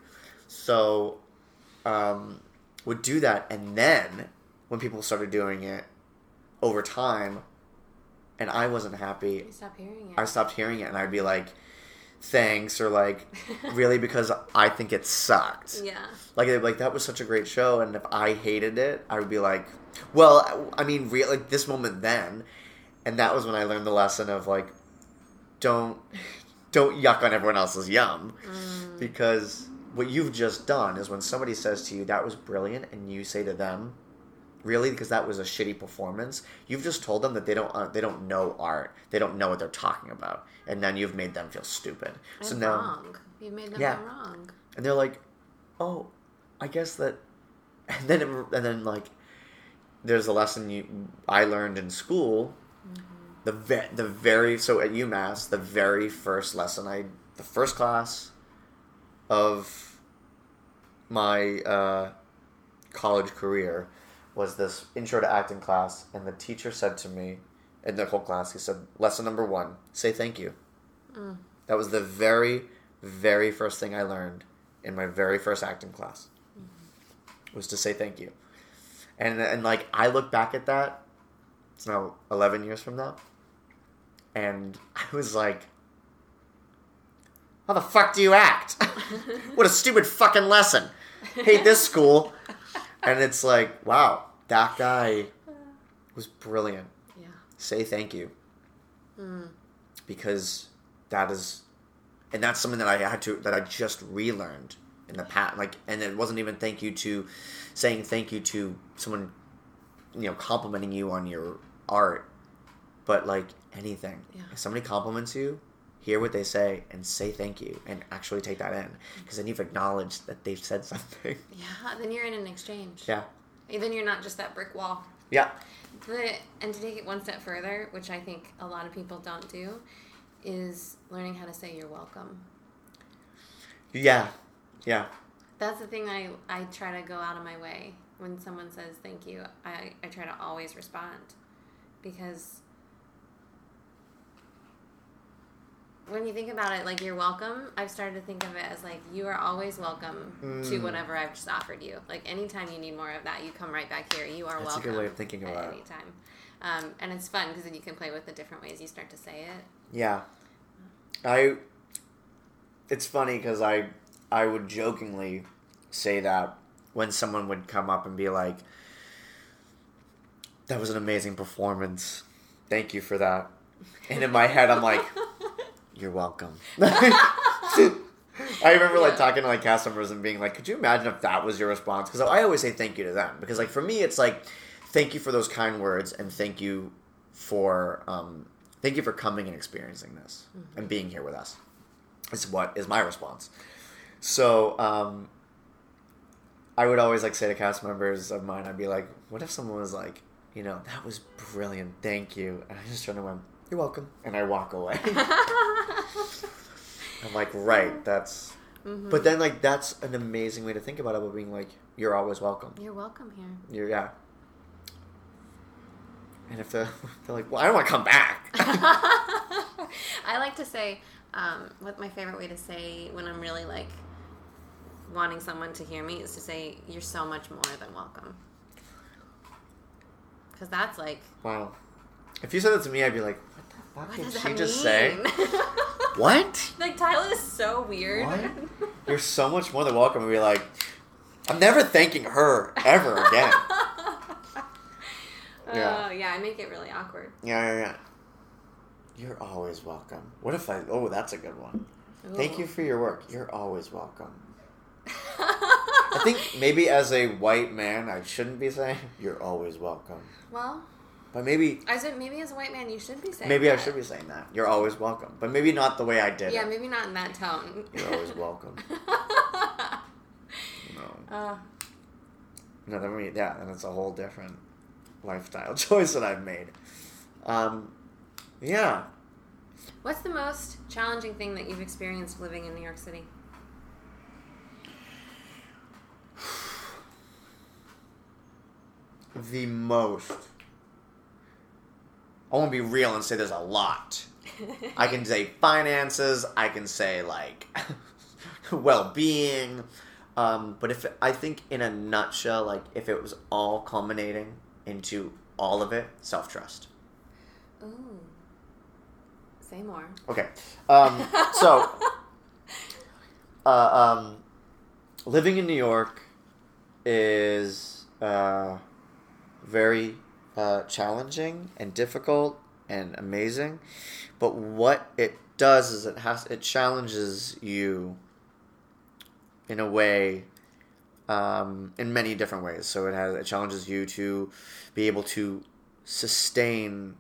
So, um, would do that, and then when people started doing it over time, and I wasn't happy, You stop hearing it. I stopped hearing it, and I'd be like, "Thanks," or like, "Really?" Because I think it sucked. yeah. Like, like that was such a great show, and if I hated it, I would be like, "Well, I mean, real like this moment then," and that was when I learned the lesson of like, don't don't yuck on everyone else's yum, Mm. because what you've just done is when somebody says to you that was brilliant, and you say to them, really because that was a shitty performance. You've just told them that they don't uh, they don't know art, they don't know what they're talking about, and then you've made them feel stupid. so And now wrong. You made them Yeah. feel wrong. and they're like, "Oh, I guess that," and then it, and then like, there's a lesson you I learned in school. The ve- the very so at UMass the very first lesson I the first class of my uh, college career was this intro to acting class, and the teacher said to me in the whole class, he said, "Lesson number one: say thank you." Mm. That was the very, very first thing I learned in my very first acting class. Was to say thank you, and and like I look back at that, it's now eleven years from now, and I was like, "How the fuck do you act? what a stupid fucking lesson! Hate this school." And it's like, wow, that guy was brilliant. Yeah. Say thank you Mm. because that is and that's something that I had to that I just relearned in the past like and it wasn't even thank you to saying thank you to someone you know complimenting you on your art but like anything Yeah. if somebody compliments you hear what they say and say thank you and actually take that in because then you've acknowledged that they've said something Yeah. Then you're in an exchange. yeah Then you're not just that brick wall. yeah The, and to take it one step further, which I think a lot of people don't do, is learning how to say you're welcome. yeah yeah That's the thing I, I try to go out of my way. When someone says thank you, I, I try to always respond. Because when you think about it, like you're welcome, I've started to think of it as like you are always welcome to Mm. whatever I've just offered you. Like anytime you need more of that, you come right back here. You are welcome. That's a good way of thinking about it. any time. Um, and it's fun because then you can play with the different ways you start to say it. Yeah, I. It's funny because I I would jokingly say that when someone would come up and be like, "That was an amazing performance, thank you for that," and in my head I'm like, "You're welcome." I remember like talking to like cast members and being like, "Could you imagine if that was your response?" Because I always say thank you to them because like for me it's like, thank you for those kind words and thank you for um, thank you for coming and experiencing this and being here with us. Is what is my response. So um, I would always like say to cast members of mine, I'd be like, "What if someone was like, you know, that was brilliant, thank you," and I just turn around, "You're welcome," and I walk away. I'm like, right, that's. Mhm. But then, like, that's an amazing way to think about it. But being like, you're always welcome. You're welcome here. You're yeah. And if they're, they're like, well, I don't want to come back. I like to say, um, what my favorite way to say when I'm really like wanting someone to hear me is to say, "You're so much more than welcome." Because that's like, wow. If you said that to me, I'd be like, what the fuck what did she just say? What? like Tyler is so weird. What? You're so much more than welcome. And be like, I'm never thanking her ever again. Yeah. Oh yeah, I make it really awkward. yeah, yeah, yeah. You're always welcome. What if I? Oh, that's a good one. Thank you for your work. You're always welcome. I think maybe as a white man, I shouldn't be saying you're always welcome. well, But maybe I said maybe as a white man you should be saying. maybe I that. should be saying that. You're always welcome. But maybe not the way I did Yeah, it. maybe not in that tone. You're always welcome. No. uh, No, then we, yeah, and it's a whole different lifestyle choice that I've made. Um, yeah. what's the most challenging thing that you've experienced living in New York City? The most. I won't be real and say there's a lot. I can say finances. I can say like well-being. Um, but if I think in a nutshell, like if it was all culminating into all of it, self-trust. Ooh. Say more. Okay. Um, so, uh, um, living in New York is uh, very uh, challenging and difficult and amazing. But what it does is it has it challenges you in a way um, in many different ways. So it has it challenges you to be able to sustain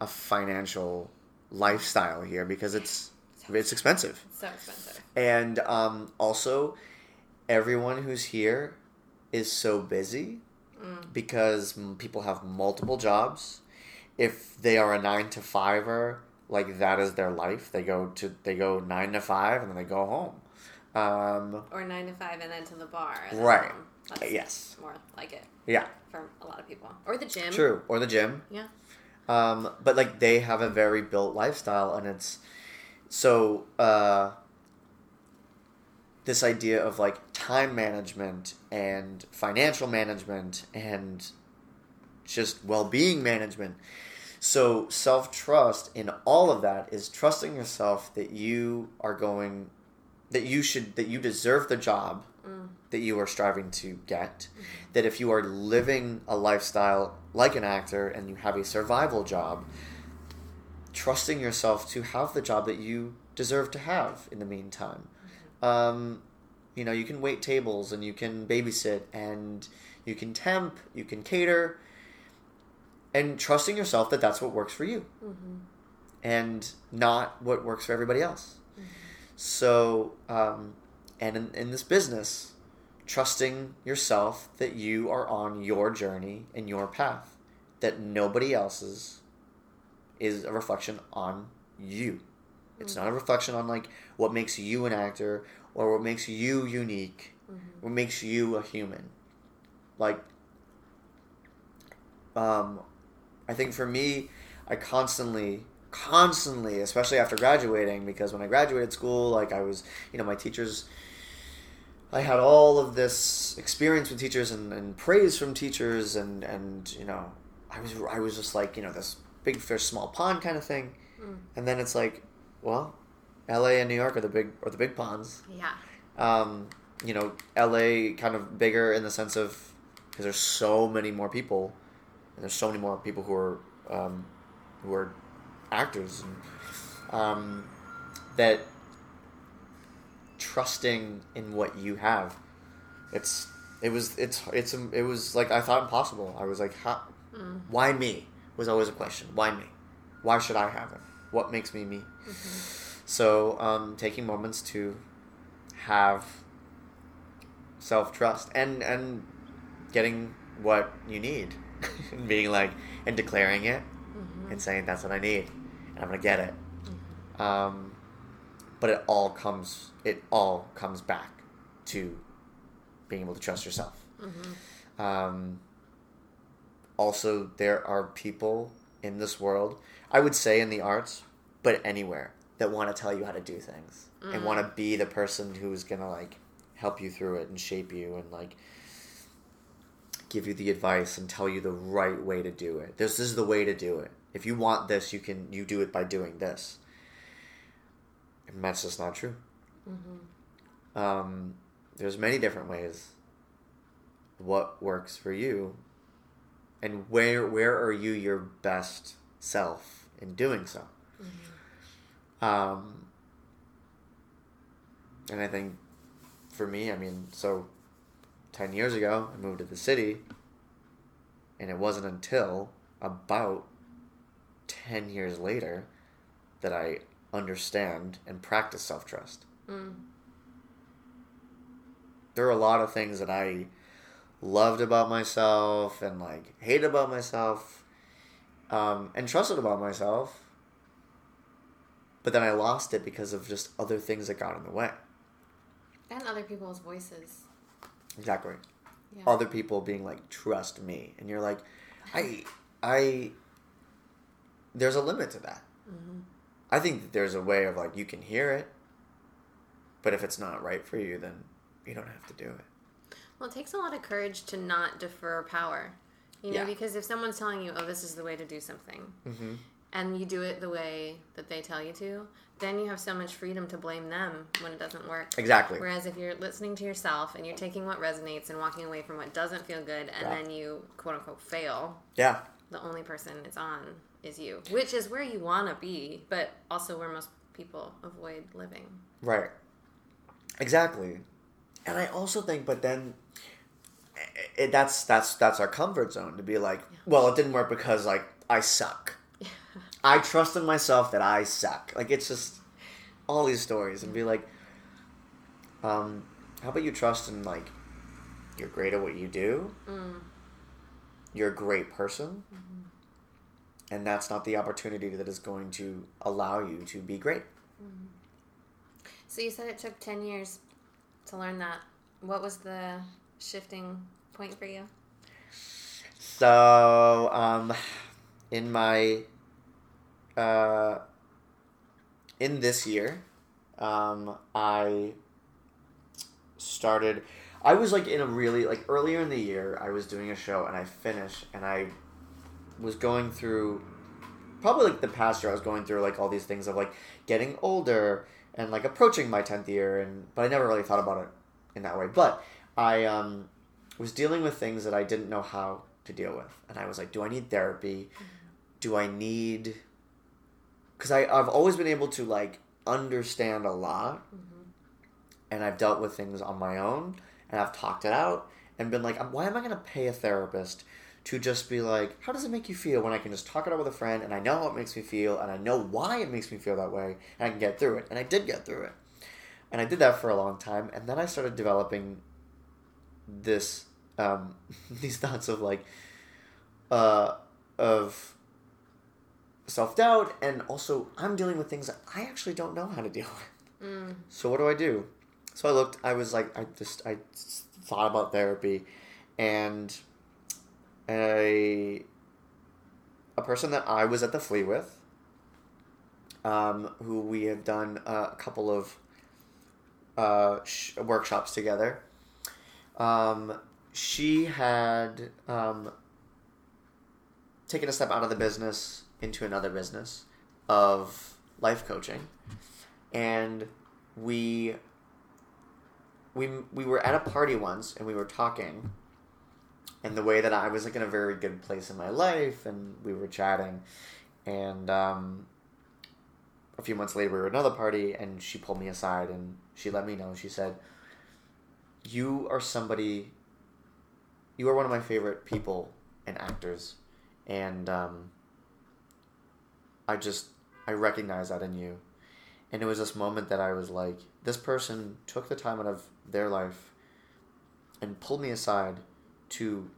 a financial lifestyle here because it's it's expensive. So expensive. And um, also, everyone who's here is so busy because people have multiple jobs. If they are a nine to fiver, like that is their life. They go to they go nine to five and then they go home. Um, Or nine to five and then to the bar. Right. home. That's yes. more like it Yeah. for a lot of people. Or the gym. True. Or the gym. Yeah. Um, but like they have a very built lifestyle, and it's so uh, this idea of like time management and financial management and just well-being management. So self-trust in all of that is trusting yourself that you are going that you should that you deserve the job mm. that you are striving to get. Mm-hmm. That if you are living a lifestyle like an actor and you have a survival job trusting yourself to have the job that you deserve to have in the meantime um, you know you can wait tables and you can babysit and you can temp you can cater and trusting yourself that that's what works for you and not what works for everybody else. So um, and in, in this business trusting yourself that you are on your journey and your path that nobody else's is a reflection on you it's mm-hmm. not a reflection on like what makes you an actor or what makes you unique mm-hmm. what makes you a human. Like um i think for me i constantly constantly especially after graduating because when i graduated school like i was you know my teachers I had all of this experience with teachers and, and praise from teachers and, and you know I was I was just like you know this big fish small pond kind of thing, mm. and then it's like, well, L.A. and New York are the big or the big ponds. Yeah. Um, you know, L.A. kind of bigger in the sense of because there's so many more people, and there's so many more people who are um, who are actors, and, um, that trusting in what you have. It's it was it's it's it was like I thought impossible. I was like, how, why me? Was always a question. Why me? Why should I have it? What makes me me? So um, taking moments to have self trust and and getting what you need, and being like and declaring it and saying that's what I need and I'm gonna get it. Um, but it all comes it all comes back to being able to trust yourself. Um, also, there are people in this world, I would say in the arts, but anywhere, that want to tell you how to do things and want to be the person who's gonna like help you through it and shape you and like give you the advice and tell you the right way to do it. This is the way to do it. If you want this, you can you do it by doing this. And that's just not true. Um, there's many different ways. What works for you, and where where are you your best self in doing so? Um, and I think for me, I mean, so ten years ago, I moved to the city, and it wasn't until about ten years later that I understand and practice self trust. There are a lot of things that I loved about myself and like hate about myself um, and trusted about myself, but then I lost it because of just other things that got in the way. And other people's voices. Exactly. Yeah. Other people being like, trust me. And you're like, I, I, there's a limit to that. I think that there's a way of like, you can hear it, but if it's not right for you, then you don't have to do it. Well, it takes a lot of courage to not defer power. You know, Yeah. because if someone's telling you, oh, this is the way to do something, Mm-hmm. and you do it the way that they tell you to, then you have so much freedom to blame them when it doesn't work. Exactly. Whereas if you're listening to yourself and you're taking what resonates and walking away from what doesn't feel good, and Yeah. then you quote unquote fail, Yeah. the only person it's on is you, which is where you want to be, but also where most people avoid living. Right. Exactly. And I also think, but then it, that's that's that's our comfort zone to be like, well, it didn't work because like I suck. I trust in myself that I suck. Like it's just all these stories and be like, um, how about you trust in like you're great at what you do. Mm. You're a great person. And that's not the opportunity that is going to allow you to be great. So you said it took 10 years to learn that. What was the shifting point for you? So, um, in my, uh, in this year, um, I started. I was like in a really like earlier in the year. I was doing a show and I finished and I was going through probably like the past year. I was going through like all these things of like getting older and like approaching my tenth year and but I never really thought about it in that way. But I um, was dealing with things that I didn't know how to deal with, and I was like, do I need therapy? Do I need? Because I've always been able to like understand a lot, and I've dealt with things on my own, and I've talked it out, and been like, why am I going to pay a therapist? To just be like, how does it make you feel when I can just talk it out with a friend and I know how it makes me feel and I know why it makes me feel that way and I can get through it. And I did get through it. And I did that for a long time. And then I started developing this, um, these thoughts of like, uh, of self doubt. And also, I'm dealing with things that I actually don't know how to deal with. Mm. So what do I do? So I looked. I was like, I just I thought about therapy, and a a person that I was at the flea with, um, who we have done a couple of uh, sh- workshops together. Um, she had um, taken a step out of the business into another business of life coaching, and we we we were at a party once and we were talking. And the way that I was like in a very good place in my life and we were chatting. And um, a few months later we were at another party and she pulled me aside and she let me know. She said you are somebody you are one of my favorite people and actors and um, I just I recognize that in you and it was this moment that I was like, this person took the time out of their life and pulled me aside to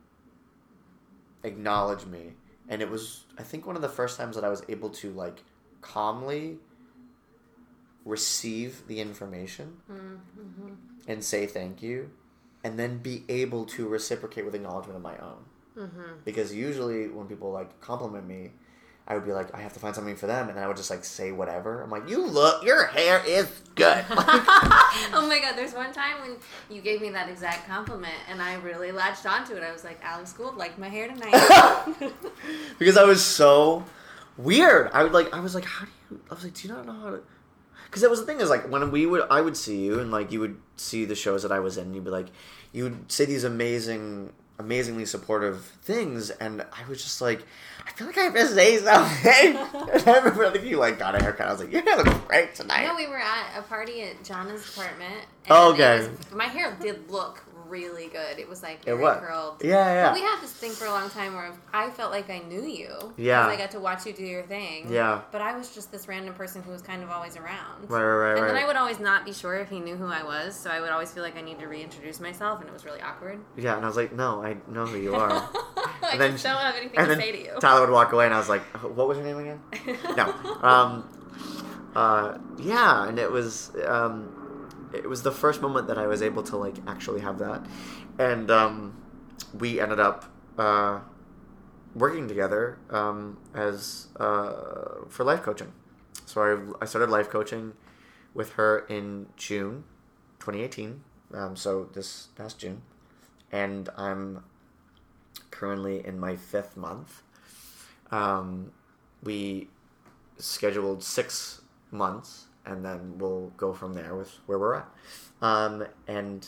acknowledge me. And it was, I think, one of the first times that I was able to, like, calmly receive the information Mm-hmm. and say thank you, and then be able to reciprocate with acknowledgement of my own. Mm-hmm. Because usually when people, like, compliment me, I would be like, I have to find something for them, and then I would just like say whatever. I'm like, you look, your hair is good. oh my god, there's one time when you gave me that exact compliment and I really latched onto it. I was like, Alex Gould liked my hair tonight. because I was so weird. I would like, I was like, how do you? I was like, do you not know how to? Because that was the thing is like when we would, I would see you, and like you would see the shows that I was in, and you'd be like, you would say these amazing, amazingly supportive things, and I was just like, I feel like I have to say something. and I remember like you like got a haircut. I was like, your hair looks great tonight. no, we were at a party at Jonna's apartment. And Oh, okay. was- my hair did look really good. It was like It was. curled. Yeah, But we yeah, had this thing for a long time where I felt like I knew you. Yeah. I got to watch you do your thing. yeah. But I was just this random person who was kind of always around. Right, right, right, And then right. I would always not be sure if he knew who I was, so I would always feel like I need to reintroduce myself, and it was really awkward. Yeah, and I was like, no, I know who you are. I And then don't have anything to say to you. Tyler would walk away, and I was like, what was your name again? no. Um, uh, yeah, and it was um, it was the first moment that I was able to like actually have that, and um, we ended up uh, working together um, as uh, for life coaching. So I I started life coaching with her in June, 2018. Um, so this past June, and I'm currently in my fifth month. Um, we scheduled six months, and then we'll go from there with where we're at. Um, and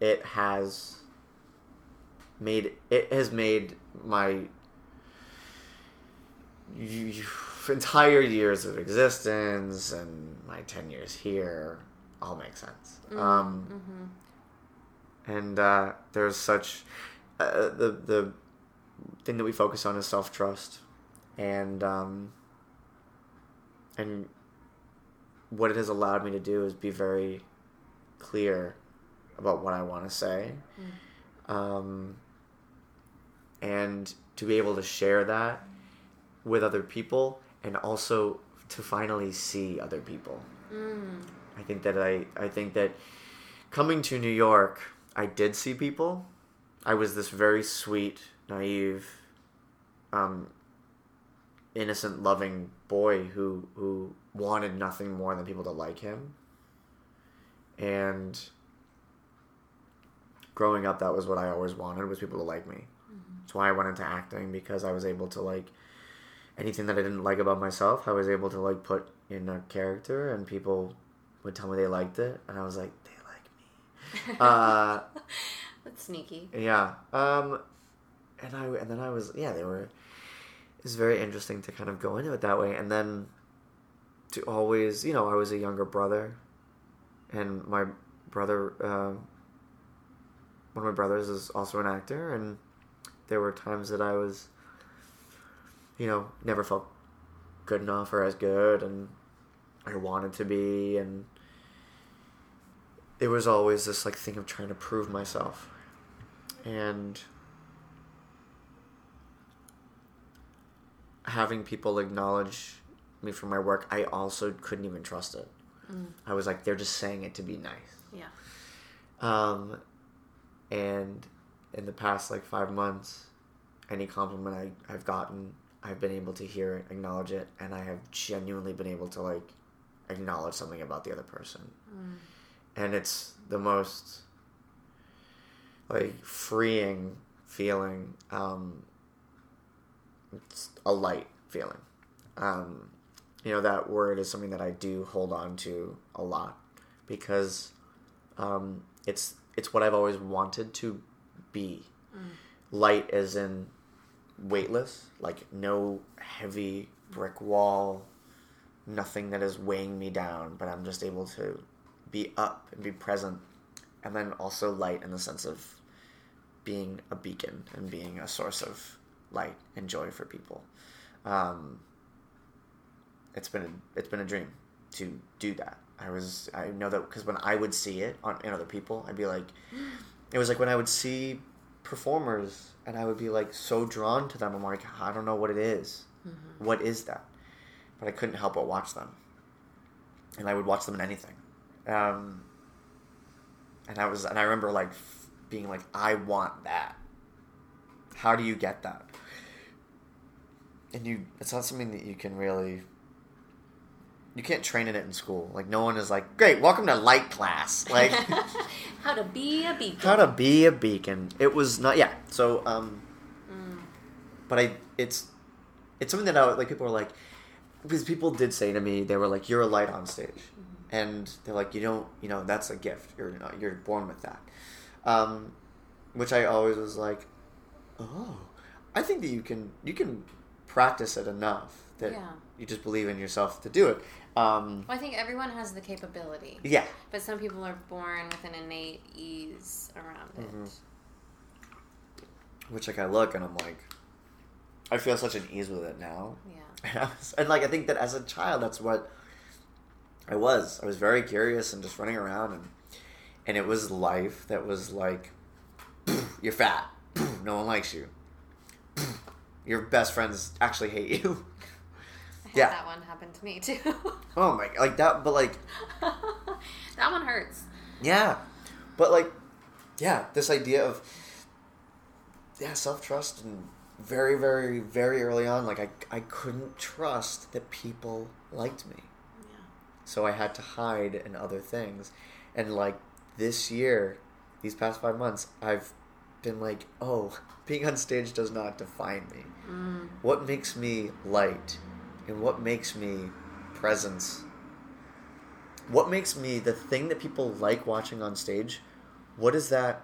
it has made it has made my entire years of existence and my 10 years here all make sense. Um, Mm-hmm. and uh, there's such uh, the the thing that we focus on is self trust, and um, and what it has allowed me to do is be very clear about what I want to say, um, and to be able to share that with other people, and also to finally see other people. Mm. I think that I I think that coming to New York, I did see people. I was this very sweet, naive, um, innocent, loving boy who who wanted nothing more than people to like him. And growing up, that was what I always wanted was people to like me. That's why I went into acting because I was able to like anything that I didn't like about myself. I was able to like put in a character, and people would tell me they liked it, and I was like, they like me. Uh, That's sneaky. yeah. Um, and I and then I was yeah they were. It's very interesting to kind of go into it that way, and then to always you know I was a younger brother, and my brother uh, one of my brothers is also an actor, and there were times that I was you know never felt good enough or as good, and I wanted to be, and it was always this like thing of trying to prove myself. And having people acknowledge me for my work i also couldn't even trust it Mm. i was like they're just saying it to be nice Yeah. um and in the past like five months any compliment I, i've gotten i've been able to hear it acknowledge it and i have genuinely been able to like acknowledge something about the other person Mm. and it's the most like freeing feeling um it's a light feeling um you know that word is something that i do hold on to a lot because um it's it's what i've always wanted to be. Light as in weightless like no heavy brick wall nothing that is weighing me down but i'm just able to be up and be present and then also light in the sense of being a beacon and being a source of light and joy for people. Um, it's been a, it's been a dream to do that i was i know that because when i would see it on in other people i'd be like it was like when i would see performers and i would be like so drawn to them i'm like i don't know what it is. What is that but i couldn't help but watch them and i would watch them in anything um, and I was, and I remember like being like, I want that. How do you get that? And you, it's not something that you can really. You can't train in it in school. Like no one is like, great, welcome to light class. Like How to be a beacon. how to be a beacon. It was not, yeah. So, um, Mm. but I, it's, it's something that I like. People are like, because people did say to me, they were like, "You're a light on stage," and they're like, "You don't, you know, that's a gift. You're not, you're born with that." Um, which I always was like, "Oh, I think that you can, you can practice it enough that Yeah. you just believe in yourself to do it." Um, Well, I think everyone has the capability, yeah, but some people are born with an innate ease around it. Mhm. which like I look and I'm like, I feel such an ease with it now. Yeah. And, I was, and like I think that as a child, that's what I was. I was very curious and just running around, and and it was life that was like, you're fat, no one likes you, your best friends actually hate you. Yeah. that one happen to me too. Oh my, like that, but like that one hurts. yeah, but like yeah, this idea of yeah self trust and very very very early on, like I I couldn't trust that people liked me. Yeah. so I had to hide and other things. And like this year, these past five months, I've been like, oh, being on stage does not define me. Mm. What makes me light and what makes me presence? What makes me the thing that people like watching on stage? What is that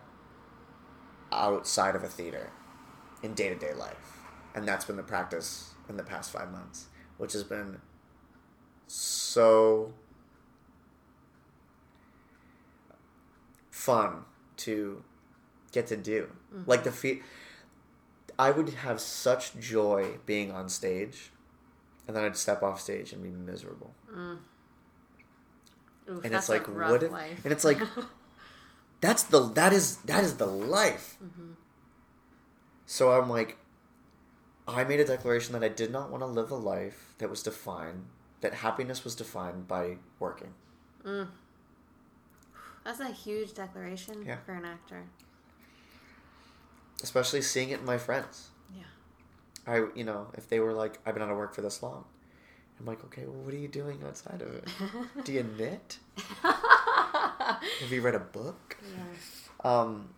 outside of a theater in day to day life? and that's been the practice in the past five months, which has been so fun to get to do. Mm-hmm. Like the fe- I would have such joy being on stage, and then I'd step off stage and be miserable. Oof, And it's like, what? If, and it's like, that's the that is that is the life. Mm-hmm. So I'm like, I made a declaration that I did not want to live a life that was defined that happiness was defined by working. That's a huge declaration Yeah. for an actor. Especially seeing it in my friends. I you know if they were like I've been out of work for this long, I'm like okay well what are you doing outside of it? Do you knit? Have you read a book? Yeah. um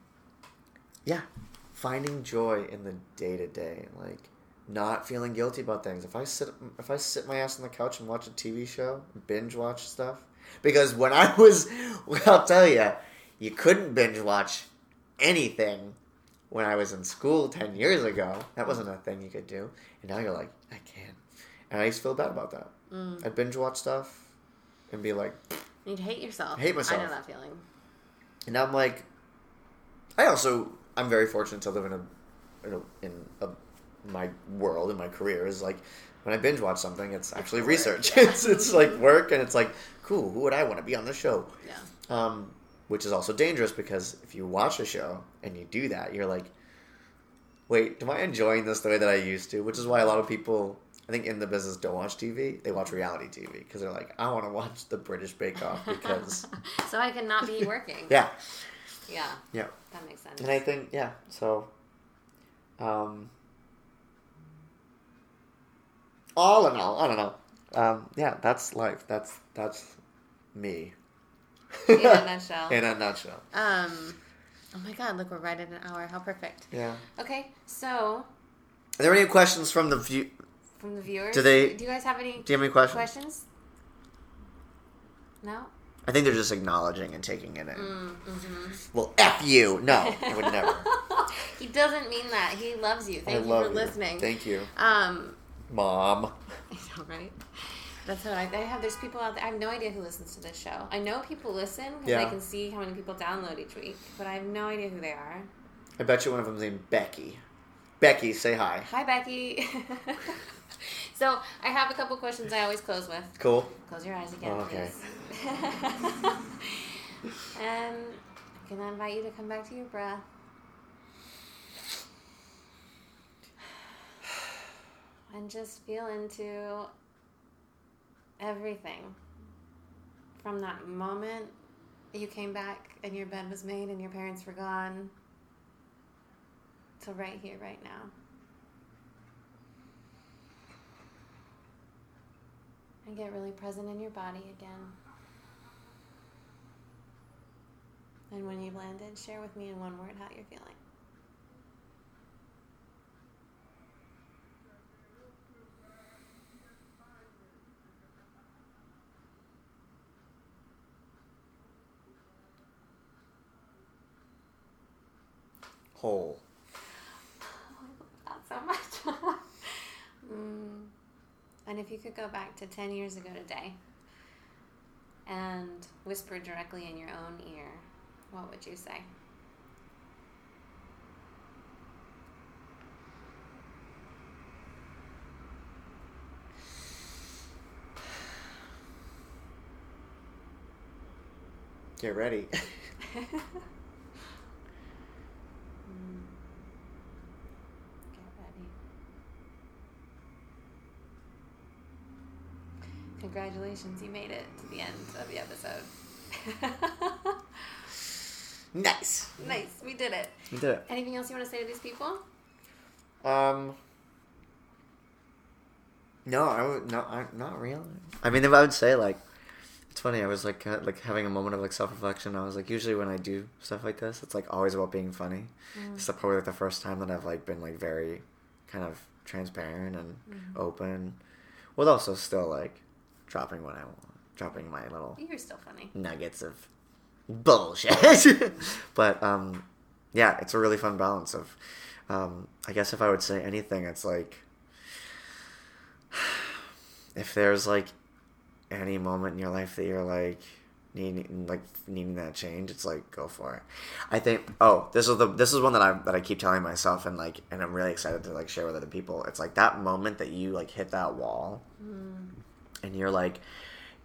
yeah finding joy in the day to day like not feeling guilty about things if i sit if i sit my ass on the couch and watch a tv show binge watch stuff because when i was well, i'll tell you you couldn't binge watch anything when i was in school 10 years ago that wasn't a thing you could do and now you're like i can and i used to feel bad about that Mm. i'd binge watch stuff and be like You'd hate yourself. I hate myself. I know that feeling. And I'm like, I also I'm very fortunate to live in a in a, in a my world in my career is like when I binge watch something, it's actually work, research. yeah. it's it's like work, and it's like cool. Who would I want to be on the show? Yeah. Um, which is also dangerous because if you watch a show and you do that, you're like, wait, am I enjoying this the way that I used to? Which is why a lot of people. I think in the business don't watch TV. They watch reality TV because they're like, I want to watch the British Bake Off because so I cannot be working. yeah, Yeah. yeah. That makes sense. And I think, yeah, so, um, all in all, I don't know. Um, yeah, that's life. That's that's me. In a nutshell. In a nutshell. Um. Oh my God! Look, we're right at an hour. How perfect. Yeah. Okay, so Are there any questions from the view? from the viewers, Do they- Do you guys have any Do you have any questions? questions? No. I think they're just acknowledging and taking it in. Mm, hmm Well, f you. No, I would never. he doesn't mean that. He loves you. Thank I you for you. listening. Thank you, um. mom. Right? That's what I, I have. There's people out there. I have no idea who listens to this show. I know people listen because I can see how many people download each week, but I have no idea who they are. I bet you one of them's named Becky. Becky, say hi. Hi, Becky. so I have a couple questions I always close with. Cool. Close your eyes again, Oh, okay. please. and I'm gonna invite you to come back to your breath. And just feel into everything from that moment you came back and your bed was made and your parents were gone to right here, right now. And get really present in your body again. And when you've landed, share with me in one word how you're feeling. Whole. Not so much. mm. And if you could go back to 10 years ago today and whisper directly in your own ear, what would you say? Get ready. Mm. Get ready. Congratulations, you made it to the end of the episode. nice. nice, we did it. We did it. Anything else you want to say to these people? Um. No, I would no, I, not really. I mean, if I would say like, it's funny. I was like, uh, like having a moment of like self reflection. I was like, usually when I do stuff like this, it's like always about being funny. This is probably like the first time that I've like been like very, kind of transparent and open, with also still like, dropping what I want, dropping my little You're still funny. nuggets of bullshit. but um, yeah, it's a really fun balance of um, I guess if I would say anything, it's like if there's like any moment in your life that you're like needing like needing that change, it's like go for it. I think. Oh, this is the this is one that I that I keep telling myself and like and I'm really excited to like share with other people. It's like that moment that you like hit that wall, and you're like,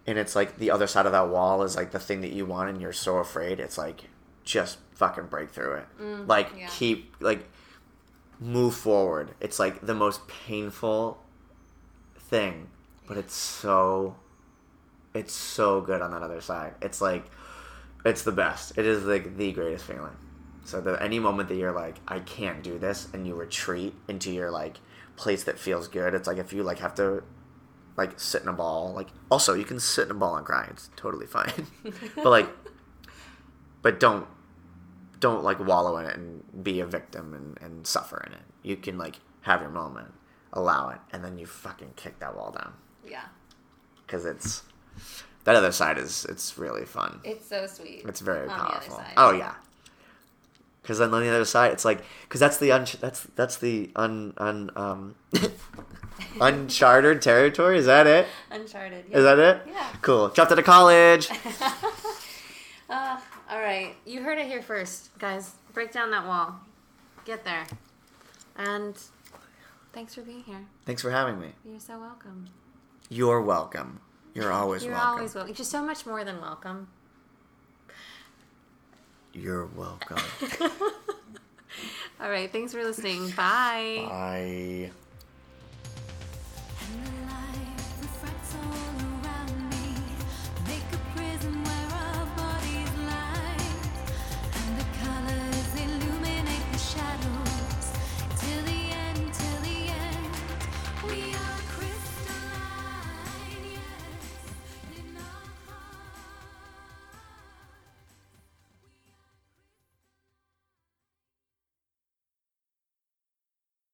and it's like the other side of that wall is like the thing that you want, and you're so afraid. It's like just fucking break through it. Mm, like yeah. keep like move forward. It's like the most painful thing, but it's so it's so good on that other side. It's like it's the best. It is like the greatest feeling. So that any moment that you're like, I can't do this, and you retreat into your like place that feels good. It's like if you like have to like sit in a ball. Like also you can sit in a ball and cry. It's totally fine. but like, but don't don't like wallow in it and be a victim and, and suffer in it. You can like have your moment, allow it, and then you fucking kick that wall down Yeah. because it's that other side is it's really fun. It's so sweet. It's very on the other powerful. Oh yeah. Because then on the other side, it's like because that's the un that's that's the un un um uncharted territory. Is that it? Uncharted. Is that it? Yeah. Cool. Dropped out of college. Uh, all right. You heard it here first, guys. Break down that wall. Get there. And thanks for being here. Thanks for having me. You're so welcome. You're welcome. You're always You're welcome. always welcome. You're so much more than welcome. You're welcome. All right. Thanks for listening. Bye. Bye.